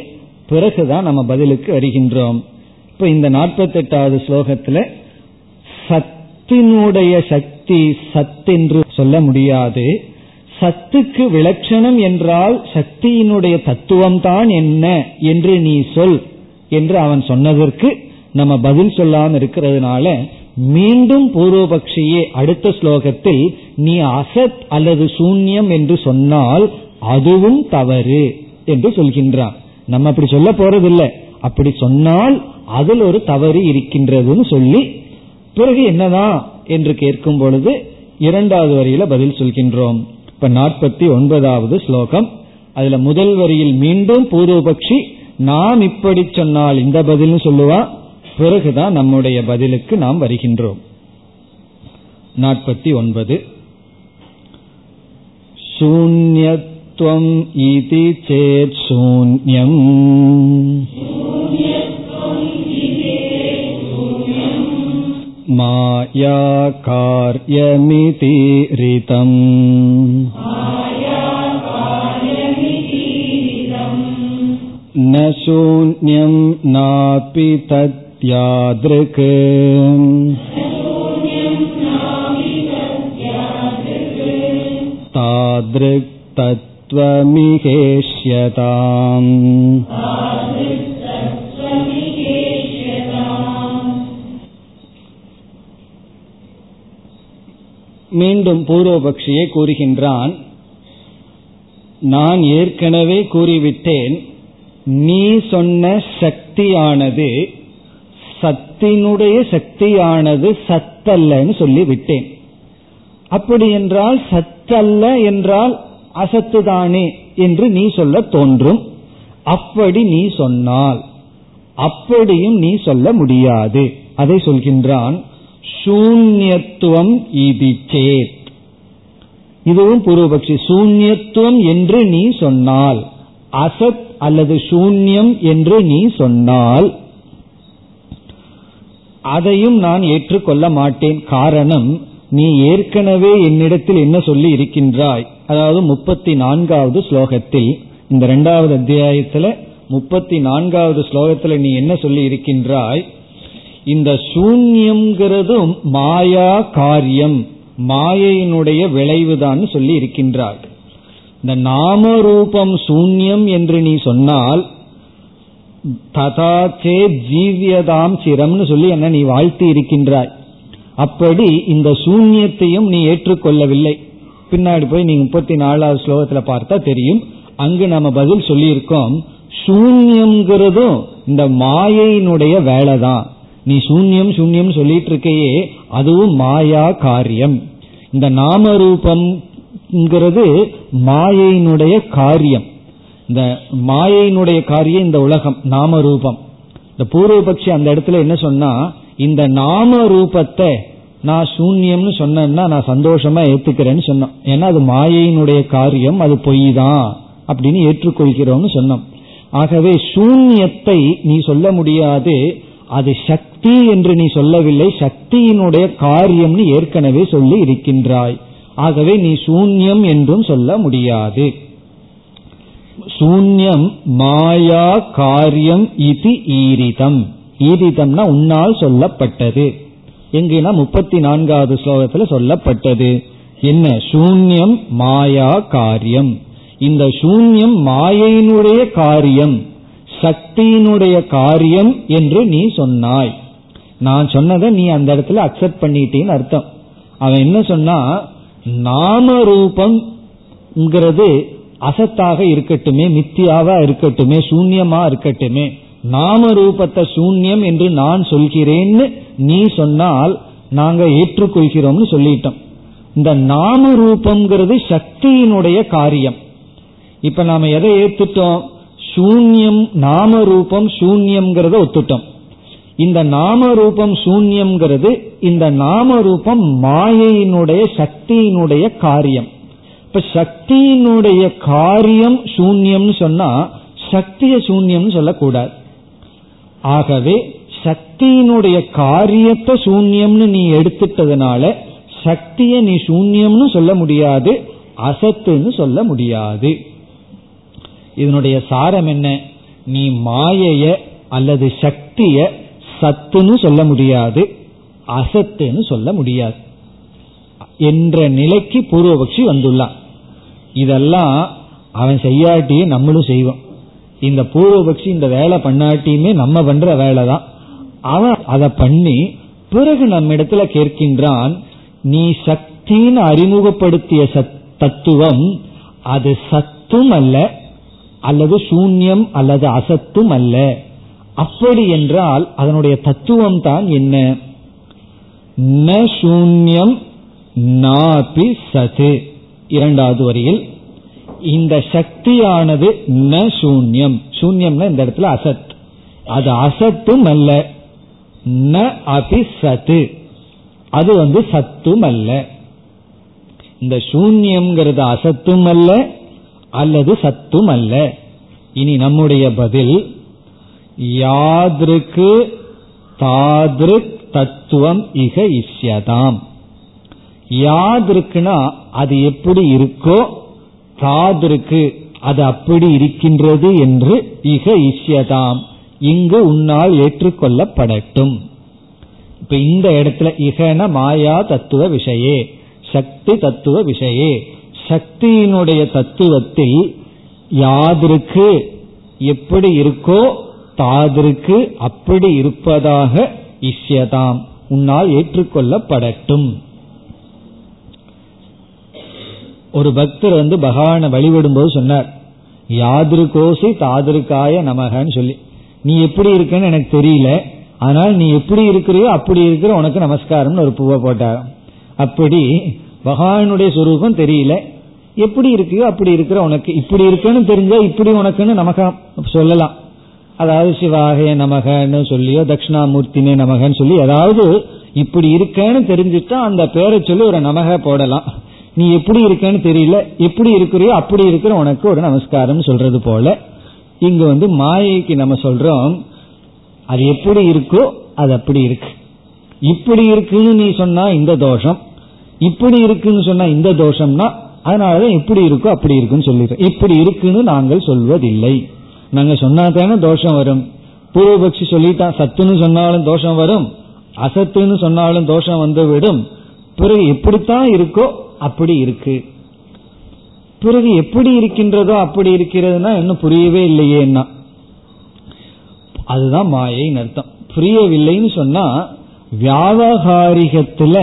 பிறகுதான் நம்ம பதிலுக்கு வருகின்றோம். இப்ப இந்த நாற்பத்தி எட்டாவது ஸ்லோகத்துல சத்தினுடைய சக்தி சத் என்று சொல்ல முடியாது. சத்துக்கு விலட்சணம் என்றால் சக்தியினுடைய தத்துவம் தான் என்ன என்று நீ சொல் என்று அவன் சொன்னதற்கு நம்ம பதில் சொல்லாம இருக்கிறதுனால மீண்டும் பூர்வபக்ஷியே அடுத்த ஸ்லோகத்தில் நீ அசத் அல்லது சூன்யம் என்று சொன்னால் அதுவும் தவறு என்று சொல்கின்றான். நம்ம அப்படி சொல்ல போறதில்லை. அப்படி சொன்னால் அதில் ஒரு தவறு இருக்கின்றதுன்னு சொல்லி பிறகு என்னதான் என்று கேட்கும் பொழுது இரண்டாவது வரியில பதில் சொல்கின்றோம். இப்ப நாற்பத்தி ஒன்பதாவது ஸ்லோகம். அதுல முதல் வரியில் மீண்டும் பூர்வபக்ஷி நாம் இப்படி சொன்னால் இந்த பதில் சொல்லுவா? பிறகுதான் நம்முடைய பதிலுக்கு நாம் வருகின்றோம் நாற்பத்தி ஒன்பது शून्यत्वम् इति चेत् शून्यम् माया कार्यमिति ऋतम् न शून्यं नापि तत्यादृक् तादृक् तत्त्वमिहेष्यताम् மீண்டும் பூர்வபக்ஷியை கூறுகின்றான் நான் ஏற்கனவே கூறிவிட்டேன் நீ சொன்ன சக்தியானது சத்தினுடைய சக்தியானது சத்தல்லன்னு சொல்லிவிட்டேன். அப்படி என்றால் சத்தல்ல என்றால் அசத்துதானே என்று நீ சொல்ல தோன்றும். அப்படி நீ சொன்னால் அப்படியும் நீ சொல்ல முடியாது. அதை சொல்கின்றான் சூன்யத்துவம் இது சேத். இதுவும் பூர்வபக்ஷி சூன்யத்துவம் என்று நீ சொன்னால் அசத் அல்லது சூன்யம் என்று நீ சொன்னால் அதையும் நான் ஏற்றுக்கொள்ள மாட்டேன். காரணம் நீ ஏற்கனவே என்னிடத்தில் என்ன சொல்லி இருக்கின்றாய்? அதாவது முப்பத்தி நான்காவது ஸ்லோகத்தில் இந்த இரண்டாவது அத்தியாயத்துல முப்பத்தி நான்காவது ஸ்லோகத்துல நீ என்ன சொல்லி இருக்கின்றாய்? இந்த சூன்யம்ங்கிறதும் மாயா காரியம் மாயையினுடைய விளைவுதான் சொல்லி இருக்கின்றாய். இந்த நாம ரூபம் சூன்யம் என்று நீ சொன்னால் ததாச்சே ஜீவியதாம் சிரம்னு சொல்லி என்ன நீ வாழ்த்தி இருக்கின்றாய். அப்படி இந்த சூன்யத்தையும் நீ ஏற்றுக்கொள்ளவில்லை. பின்னாடி போய் நீ முப்பத்தி நாலாவது ஸ்லோகத்துல பார்த்தா தெரியும். அங்கு நம்ம பதில் சொல்லியிருக்கோம். சூன்யம்ங்கிறதும் இந்த மாயையினுடைய வேலை தான் நீ சூன்யம் சூன்யம் சொல்லிட்டு இருக்கையே அதுவும் மாயா காரியம். இந்த நாம ரூபம்ங்கிறது மாயையினுடைய காரியம். இந்த மாயையினுடைய காரியம் இந்த உலகம் நாம ரூபம் இந்த பூர்வபக்ஷி அந்த இடத்துல என்ன சொன்னா இந்த நாம ரூபத்தை நான் சூன்யம்னு சொன்னேன்னா நான் சந்தோஷமா ஏத்துக்கிறேன்னு சொன்னோம் ஏன்னா அது மாயையினுடைய காரியம் அது பொய் தான் அப்படின்னு ஏற்றுக்கொள்கிறோம்னு சொன்னோம். ஆகவே சூன்யத்தை நீ சொல்ல முடியாது அது சக்தி என்று நீ சொல்லவில்லை சக்தியினுடைய காரியம்னு ஏற்கனவே சொல்லி இருக்கின்றாய். ஆகவே நீ சூன்யம் என்றும் சொல்ல முடியாது. சூன்யம் மாயா காரியம் இது ஈரிதம். ஈரிதம்னா உன்னால் சொல்லப்பட்டது. எங்கன்னா முப்பத்தி நான்காவது ஸ்லோகத்துல சொல்லப்பட்டது. என்ன? சூன்யம் மாயா காரியம். இந்த சூன்யம் மாயையினுடைய காரியம் சக்தியினுடைய காரியம் என்று நீ சொன்னாய். நான் சொன்னதை நீ அந்த இடத்துல அக்செப்ட் பண்ணிட்டேன்னு அர்த்தம். அவன் என்ன சொன்னா நாம ரூபம்ங்கிறது அசத்தாக இருக்கட்டுமே மித்தியாவா இருக்கட்டுமே சூன்யமா இருக்கட்டுமே நாம ரூபத்தை சூன்யம் என்று நான் சொல்கிறேன்னு நீ சொன்னால் நாங்க ஏற்றுக்கொள்கிறோம்னு சொல்லிட்டோம். இந்த நாம ரூபம்ங்கிறது சக்தியினுடைய காரியம். இப்ப நாம எதை ஏத்துட்டோம்? சூன்யம் நாம ரூபம் சூன்யம்ங்கிறத ஒத்துட்டோம். இந்த நாம ரூபம் சூன்யம்ங்கிறது இந்த நாம ரூபம் மாயையினுடைய சக்தியினுடைய காரியம். இப்ப சக்தியினுடைய காரியம் சூன்யம்னு சொன்னா சக்திய சூன்யம்னு சொல்லக்கூடாது. ஆகவே சக்தியினுடைய காரியத்தை சூன்யம்னு நீ எடுத்துட்டதுனால சக்திய நீ சூன்யம்னு சொல்ல முடியாது அசத்துன்னு சொல்ல முடியாது. இதனுடைய சாரம் என்ன? நீ மாயைய அல்லது சக்திய சத்துன்னு சொல்ல முடியாது அசத்துன்னு சொல்ல முடியாது. என்ற நிலைக்கு பூர்வபக்ஷி வந்துள்ளான். இதெல்லாம் அவன் செய்யாட்டியே நம்மளும் செய்வோம். இந்த பூர்வபக்ஷி இந்த வேலை பண்ணாட்டியுமே நம்ம பண்ற வேலை தான் அவன் அதை பண்ணி பிறகு நம்ம இடத்துல கேட்கின்றான் நீ சக்தின்னு அறிமுகப்படுத்திய சத் தத்துவம் அது சத்தும் அல்ல அல்லது சூன்யம் அல்லது அசத்தும் அல்ல. அப்படி என்றால் அதனுடைய தத்துவம் தான் என்ன? ந சூன்யம் நாபி சது இரண்டாவது வரியில் இந்த சக்தியானது ந சூன்யம். சூன்யம்னா இந்த இடத்துல அசத். அது அசத்தும் அல்ல. ந அபி சத்து அது வந்து சத்தும் அல்ல. இந்த சூன்யம்ங்கிறது அசத்தும் அல்ல அல்லது சத்தும் அல்ல. இனி நம்முடைய பதில் யாதிருக்கு தாதிருக் தத்துவம் இக இஷ்யதாம். யாதிருக்குனா அது எப்படி இருக்கோ தாதிருக்கு அது அப்படி இருக்கின்றது என்று இக இஷ்யதாம். இங்கு உன்னால் ஏற்றுக்கொள்ளப்படட்டும். இப்ப இந்த இடத்துல இகன மாயா தத்துவ விஷயே சக்தி தத்துவ விஷயே. சக்தியினுடைய தத்துவத்தில் யாதிருக்கு எப்படி இருக்கோ தாதிருக்கு அப்படி இருப்பதாக இஷ்யதாம். உன்னால் ஏற்றுக்கொள்ளப்படட்டும். ஒரு பக்தர் வந்து பகவானை வழிபடும் போது சொன்னார் யாதிருக்கோசி தாதிருக்காய நமகன்னு சொல்லி. நீ எப்படி இருக்கன்னு எனக்கு தெரியல. ஆனால் நீ எப்படி இருக்கிறியோ அப்படி இருக்கிற உனக்கு நமஸ்காரம்னு ஒரு பூவை போட்டார் அப்படி பகவானுடைய சுரூபம் தெரியல. எப்படி இருக்கியோ அப்படி இருக்கிற உனக்கு. இப்படி இருக்குன்னு தெரிஞ்சா இப்படி உனக்குன்னு நமக்கு சொல்லலாம். அதாவது சிவாகே நமகன்னு சொல்லியோ தட்சிணாமூர்த்தினே நமகன்னு சொல்லி ஏதாவது இப்படி இருக்கேன்னு தெரிஞ்சுட்டா அந்த பேரை சொல்லி ஒரு நமக போடலாம். நீ எப்படி இருக்கேன்னு தெரியல எப்படி இருக்கிறியோ அப்படி இருக்கிற உனக்கு ஒரு நமஸ்காரம் சொல்றது போல. இங்க வந்து மாயைக்கு நம்ம சொல்றோம் அது எப்படி இருக்கோ அது அப்படி இருக்கு. இப்படி இருக்குன்னு நீ சொன்னா இந்த தோஷம் இப்படி இருக்குன்னு சொன்னா இந்த தோஷம்னா அதனாலதான் எப்படி இருக்கோ அப்படி இருக்குன்னு சொல்லிடுறோம் இப்படி இருக்குன்னு நாங்கள் சொல்வதில்லை. நாங்க சொன்னா தானே தோஷம் வரும். பூர்வபக்ஷி சொல்லிட்டான் சத்துன்னு சொன்னாலும் தோஷம் வரும் அசத்துன்னு சொன்னாலும் தோஷம் வந்து விடும். பிறகு எப்படித்தான் இருக்கோ அப்படி இருக்கு. பிறகு எப்படி இருக்கின்றதோ அப்படி இருக்கிறதுனா இன்னும் புரியவே இல்லையேன்னா அதுதான் மாயைன்னு அர்த்தம். புரியவில்லைன்னு சொன்னா வியாபகாரிகத்துல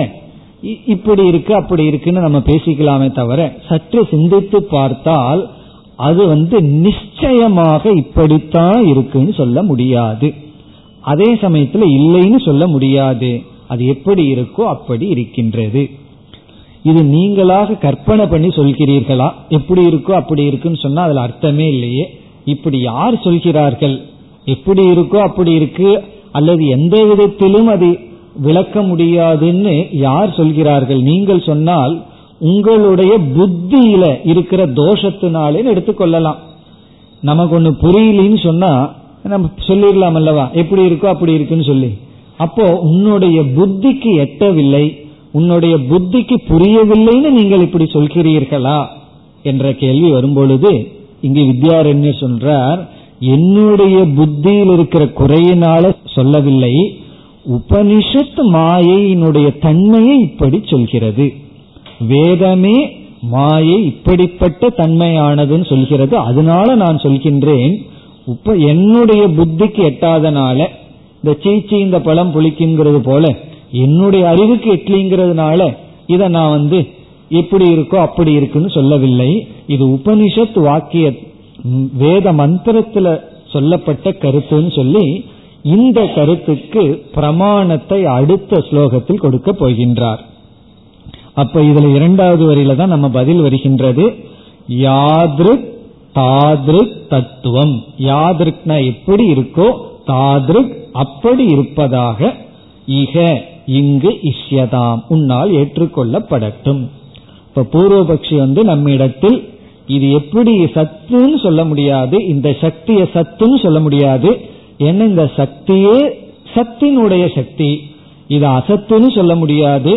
இப்படி இருக்கு அப்படி இருக்குன்னு நம்ம பேசிக்கலாமே தவிர சற்று சிந்தித்து பார்த்தால் அது வந்து நிச்சயமாக இப்படித்தான் இருக்குன்னு சொல்ல முடியாது. அதே சமயத்துல இல்லைன்னு சொல்ல முடியாது. அது எப்படி இருக்கோ அப்படி இருக்கின்றது. இது நீங்களாக கற்பனை பண்ணி சொல்கிறீர்களா? எப்படி இருக்கோ அப்படி இருக்குன்னு சொன்னா அதுல அர்த்தமே இல்லையே. இப்படி யார் சொல்கிறார்கள்? எப்படி இருக்கோ அப்படி இருக்கு. அல்லது எந்த விதத்திலும் அது விளக்க முடியாதுன்னு யார் சொல்கிறார்கள்? நீங்கள் சொன்னால் உங்களுடைய புத்தியில இருக்கிற தோஷத்தினாலே எடுத்துக்கொள்ளலாம் நமக்கு ஒண்ணு புரியலன்னு சொன்னா நம்ம சொல்லிடலாம் அல்லவா? எப்படி இருக்கோ அப்படி இருக்குன்னு சொல்லி. அப்போ உன்னுடைய புத்திக்கு எட்டவில்லை. உன்னுடைய புத்திக்கு புரியவில்லைன்னு நீங்கள் இப்படி சொல்கிறீர்களா? என்ற கேள்வி வரும்பொழுது இங்கு வித்யாரண்யர் சொல்றார் என்னுடைய புத்தியில் இருக்கிற குறையினால சொல்லவில்லை உபனிஷத் மாயையினுடைய தன்மையை இப்படி சொல்கிறது. வேதமே மாயை இப்படிப்பட்ட தன்மையானதுன்னு சொல்கிறது. அதனால நான் சொல்கின்றேன் உப்ப என்னுடைய புத்திக்கு எட்டாதனால இந்த சீச்சி இந்த பழம் புளிக்குங்கிறது போல என்னுடைய அறிவுக்கு எட்லிங்கிறதுனால இதை நான் வந்து எப்படி இருக்கோ அப்படி இருக்குன்னு சொல்லவில்லை. இது உபனிஷத் வாக்கிய வேத மந்திரத்துல சொல்லப்பட்ட கருத்துன்னு சொல்லி இந்த கருத்துக்கு பிரமாணத்தை அடுத்த ஸ்லோகத்தில் கொடுக்க போகின்றார். அப்ப இதுல இரண்டாவது வரியில தான் நம்ம பதில் வருகின்றது. யாத்ருக் தாதிருக் தத்துவம். யாதிருக்னா எப்படி இருக்கோ தாத்ருக் அப்படி இருப்பதாக இக இங்கு இஷ்யதாம். உன்னால் ஏற்றுக்கொள்ளப்படட்டும். இப்ப பூர்வபக்ஷி வந்து நம்மிடத்தில் இது எப்படி சத்துன்னு சொல்ல முடியாது இந்த சக்தியை சத்துன்னு சொல்ல முடியாது. ஏன்னா இந்த சக்தியே சத்தினுடைய சக்தி. இது அசத்துன்னு சொல்ல முடியாது.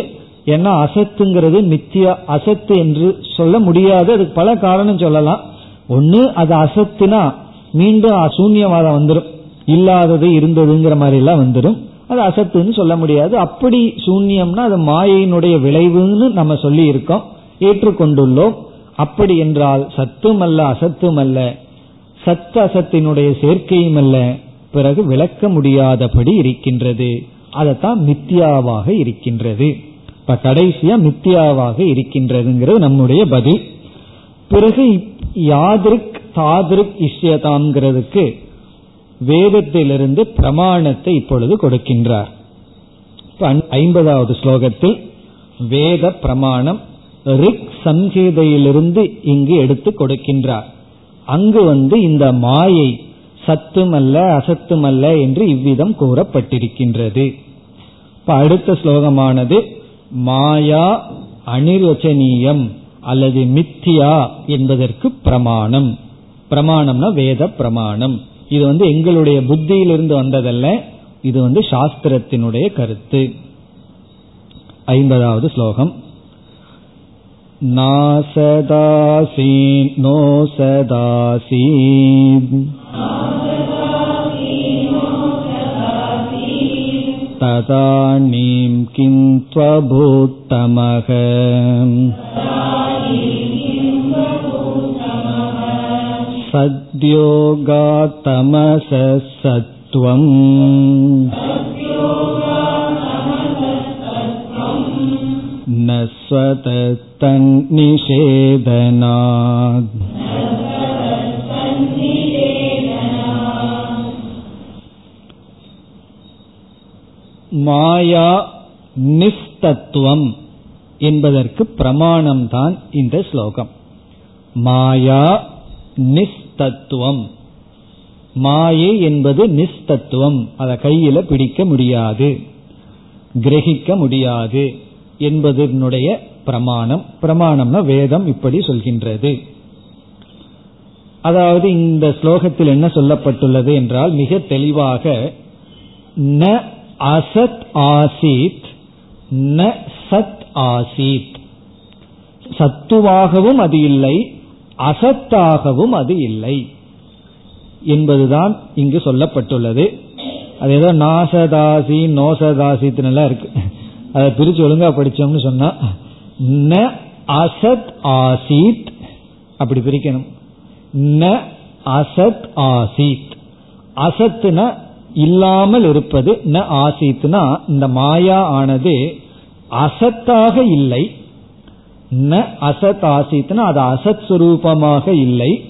ஏன்னா அசத்துங்கிறது நித்திய அசத்து என்று சொல்ல முடியாது. அதுக்கு பல காரணம் சொல்லலாம். ஒன்று அது அசத்துனா மீண்டும் அசூன்யவாதம் வந்துடும் இல்லாதது இருந்ததுங்கிற மாதிரி எல்லாம் வந்துடும் அது அசத்துன்னு சொல்ல முடியாது. அப்படி சூன்யம்னா அது மாயையினுடைய விளைவுன்னு நம்ம சொல்லி இருக்கோம் ஏற்றுக்கொண்டுள்ளோம். அப்படி என்றால் சத்தும் அல்ல அசத்தும் அல்ல சத்து அசத்தினுடைய சேர்க்கையும் அல்ல பிறகு விளக்க முடியாதபடி இருக்கின்றது. அதைத்தான் மித்தியாவாக இருக்கின்றது. இப்ப கடைசியா மித்தியாவாக இருக்கின்றதுங்கிறது நம்முடைய பதில். பிறகு யாதிருக் தாதிருக் இஷ்யதாங்கிறதுக்கு வேதத்திலிருந்து பிரமாணத்தை இப்பொழுது கொடுக்கின்றார். ஐம்பதாவது ஸ்லோகத்தில் வேத பிரமாணம் ரிக் சங்கீதையிலிருந்து இங்கு எடுத்து கொடுக்கின்றார். அங்கு வந்து இந்த மாயை சத்துமல்ல அசத்துமல்ல என்று இவ்விதம் கூறப்பட்டிருக்கின்றது. இப்ப அடுத்த ஸ்லோகமானது மாயா அனிர்வச்சனீயம் அல்லது மித்தியா என்பதற்கு பிரமாணம். பிரமாணம்னா வேத பிரமாணம். இது வந்து எங்களுடைய புத்தியிலிருந்து வந்ததல்ல இது வந்து சாஸ்திரத்தினுடைய கருத்து ஐம்பதாவது ஸ்லோகம் नासदासी नो सदासी तदानीं किं त्वभूत्तमः சத்யோகாத்தமச சத்வம் நஸ்வதன்னிஷேதனாத் மாயா நிஸ்தத்துவம் என்பதற்கு பிரமாணம்தான் இந்த ஸ்லோகம். மாயா நிஸ்தத்துவம். மாயை என்பது நிஸ்தத்துவம். அதை கையில பிடிக்க முடியாது. கிரகிக்க முடியாது என்பதனுடைய பிரமாணம். பிரமாணம்னா வேதம் இப்படி சொல்கின்றது. அதாவது இந்த ஸ்லோகத்தில் என்ன சொல்லப்பட்டுள்ளது என்றால் மிக தெளிவாக ந அசத் ஆசீத் ந சத் ஆசீத். சத்துவாகவும் அது இல்லை அசத்தாகவும் அது இல்லை என்பதுதான் இங்கு சொல்லப்பட்டுள்ளது. அது ஏதோ நாசதாசி நோசதாசித்னெல்லாம் இருக்கு. அதை பிரிச்சு ஒழுங்கா படிச்சோம்னு சொன்னா ந அசத் ஆசித் அப்படி பிரிக்கணும். ந அசத் ஆசித். அசத்துனா இல்லாமல் இருப்பது ந ஆசித்னா இந்த மாயா ஆனது அசத்தாக இல்லை. ந அசத் ஆசித்னா அது அசத் சுரூபமாக இல்லை.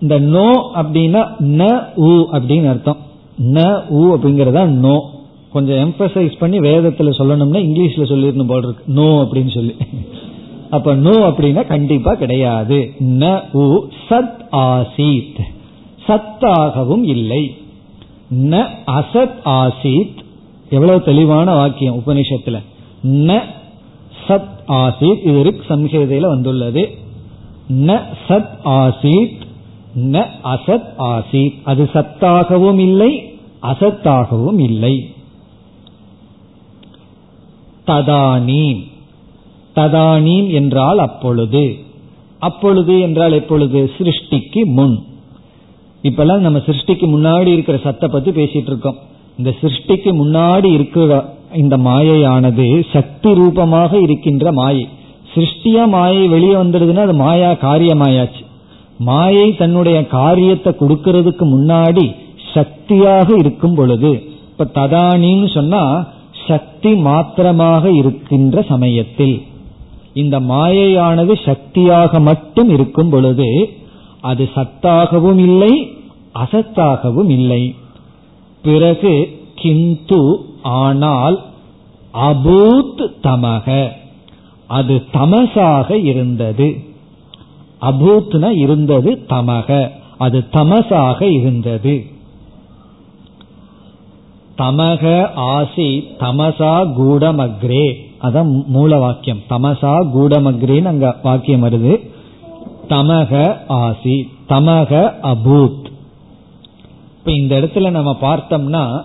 இந்த நோ அப்படின்னா ந உ அப்படின்னு அர்த்தம். ந உ அப்படிங்கறதா நோ. கொஞ்சம் எம்பசைஸ் பண்ணி வேதத்துல சொல்லணும்னா இங்கிலீஷ்ல சொல்லிருந்தோம் போல் இருக்கு. நோ அப்படின்னு சொல்லி. அப்ப நோ அப்படின்னா கண்டிப்பா கிடையாது. ந உ சத் ஆசீத். சத்தாகவும் இல்லை. ந அசத் ஆசீத். எவ்வளவு தெளிவான வாக்கியம் உபனிஷத்துல. ந சத் ஆசீத் இது ரிக் சம்ஹேதையில வந்துள்ளது. ந சத் ஆசீத் ந அசத் ஆசீத். அது சத்தாகவும் இல்லை அசத்தாகவும் இல்லை. ததானீம். ததானீம் என்றால் அப்பொழுது. அப்பொழுது என்றால் எப்பொழுது? சிருஷ்டிக்கு முன். இப்பெல்லாம் நம்ம சிருஷ்டிக்கு முன்னாடி இருக்கிற சத்தை பத்தி பேசிட்டு இருக்கோம். இந்த சிருஷ்டிக்கு முன்னாடி இருக்கிற இந்த மாயையானது சக்தி ரூபமாக இருக்கின்ற மாயை. சிருஷ்டியா மாயை வெளியே வந்துடுதுன்னா அது மாயா காரியமாயாச்சு. மாயை தன்னுடைய காரியத்தை கொடுக்கறதுக்கு முன்னாடி சக்தியாக இருக்கும் பொழுது இப்ப ததானின்னு சொன்னா சக்தி மாத்திரமாக இருக்கின்ற சமயத்தில் இந்த மாயையானது சக்தியாக மட்டும் இருக்கும் பொழுது அது சத்தாகவும் இல்லை அசத்தாகவும் இல்லை. பிறகு கிந்து ஆனால் அபூத் தமக. அது தமசாக இருந்தது. அபூத்னா இருந்தது தமக. அது தமசாக இருந்தது. தமக ஆசி தமசா கூடமக்ரே. அதான் மூல வாக்கியம். தமசா கூடமக்ரேன்னு அங்க வாக்கியம் வருது. தமக ஆசி தமக அபூத். இப்ப இந்த இடத்துல நம்ம பார்த்தோம்னா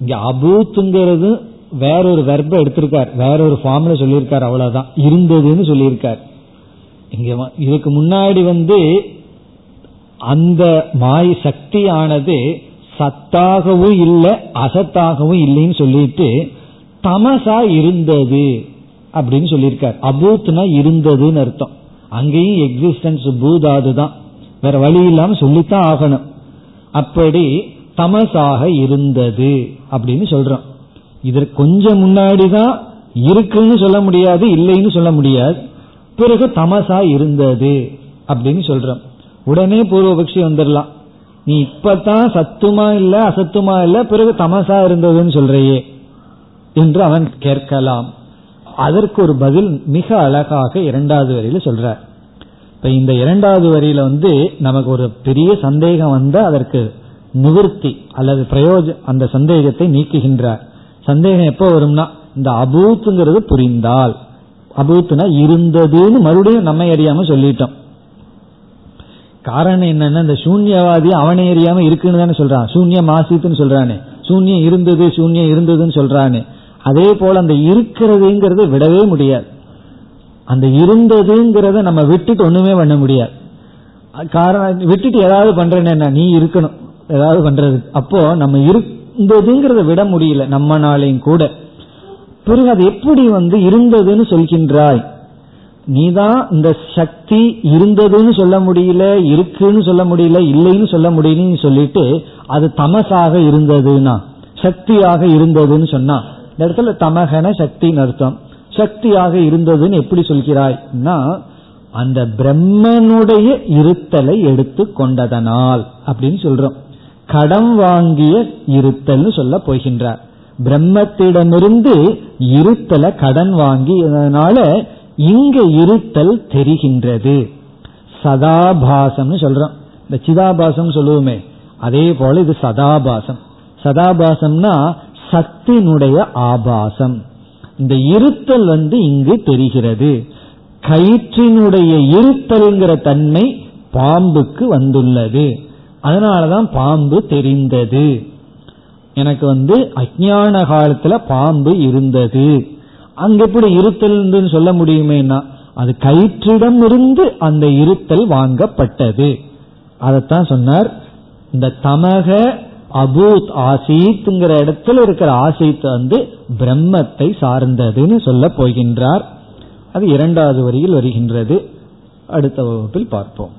இங்க அபூத்துங்கிறது வேறொரு வெர்ப எடுத்திருக்கார். வேறொரு ஃபார்ம்ல சொல்லியிருக்கார். அவ்வளவுதான். இருந்ததுன்னு சொல்லியிருக்கார். இங்க இதுக்கு முன்னாடி வந்து அந்த மாய் சக்தியானது சத்தாகவும் இல்லை அசத்தாகவும் இல்லைன்னு சொல்லிட்டு தமசா இருந்தது அப்படின்னு சொல்லியிருக்கார். அபூத்னா இருந்ததுன்னு அர்த்தம். அங்கேயும் எக்ஸிஸ்டன்ஸ் பூதாது தான் வேற வழி இல்லாம சொல்லித்தான் ஆகணும். அப்படி தமசாக இருந்தது அப்படின்னு சொல்றோம். இதற்கு கொஞ்சம் முன்னாடி தான் இருக்குன்னு சொல்ல முடியாது இல்லைன்னு சொல்ல முடியாது. பிறகு தமசா இருந்தது அப்படின்னு சொல்றோம். உடனே பூர்வபக்ஷி வந்துடலாம். நீ இப்பதான் சத்துமா இல்ல அசத்துமா இல்ல பிறகு தமசா இருந்ததுன்னு சொல்றையே என்று அவன் கேட்கலாம். அதற்கு ஒரு பதில் மிக அழகாக இரண்டாவது வரியில சொல்றார். இப்ப இந்த இரண்டாவது வரியில வந்து நமக்கு ஒரு பெரிய சந்தேகம் வந்தா அதற்கு நிவர்த்தி அல்லது பிரயோஜ அந்த சந்தேகத்தை நீக்குகின்றார். சந்தேகம் எப்போ வரும்னா இந்த அபூத்துங்கிறது புரிந்தால். அபூத்துனா இருந்ததுன்னு மறுபடியும் நம்ம அறியாம சொல்லிட்டோம். காரணம் என்னன்னா இந்த சூன்யவாதி அவனை அறியாம இருக்குன்னு தானே சொல்றான். சூன்யம் ஆசித்துன்னு சொல்றானே. சூன்யம் இருந்தது சூன்யம் இருந்ததுன்னு சொல்றானே. அதே போல அந்த இருக்கிறதுங்கிறத விடவே முடியாது. அந்த இருந்ததுங்கிறத நம்ம விட்டுட்டு ஒண்ணுமே பண்ண முடியாது. காரணம் விட்டுட்டு ஏதாவது பண்றேன்னு நீ இருக்கணும். ஏதாவது பண்றது. அப்போ நம்ம இருந்ததுங்கிறத விட முடியல நம்மனாலையும் கூட. பிறகு அது எப்படி வந்து இருந்ததுன்னு சொல்கின்றாய். நீதான் இந்த சக்தி இருந்ததுன்னு சொல்ல முடியல இருக்குன்னு சொல்ல முடியல இல்லைன்னு சொல்ல முடியலன்னு சொல்லிட்டு அது தமசாக இருந்ததுன்னா சக்தியாக இருந்ததுன்னு சொன்னா இந்த இடத்துல தமகன சக்தின்னு அர்த்தம். சக்தியாக இருந்ததுன்னு எப்படி சொல்கிறாய்னா அந்த பிரம்மனுடைய இருத்தலை எடுத்து கொண்டதனால் அப்படின்னு சொல்றோம். கடன் வாங்கிய இருத்தல்னு சொல்ல போகின்றார். பிரம்மத்திடமிருந்து இருத்தலை கடன் வாங்கியதனால இங்க இருத்தல் தெரிகின்றது. சதாபாசம்னு சொல்றோம். இந்த சிதாபாசம் சொல்லுவோமே அதே போல இது சதாபாசம். சதாபாசம்னா சக்தினுடைய ஆபாசம். இந்த இருத்தல் வந்து இங்கு தெரிகிறது. கயிற்றினுடைய இருத்தல்ங்கிற தன்மை பாம்புக்கு வந்துள்ளது. அதனாலதான் பாம்பு தெரிந்தது. எனக்கு வந்து அஜான காலத்துல பாம்பு இருந்தது. அங்க எப்படி இருத்தல் சொல்ல முடியுமேனா அது கயிற்றிடம் இருந்து அந்த இருத்தல் வாங்கப்பட்டது. அதத்தான் சொன்னார் இந்த தமக அபூத் ஆசித்துங்கிற இடத்துல இருக்கிற ஆசைத்து வந்து பிரம்மத்தை சார்ந்ததுன்னு சொல்ல போகின்றார். அது இரண்டாவது வரியில் வருகின்றது. அடுத்த வகுப்பில் பார்ப்போம்.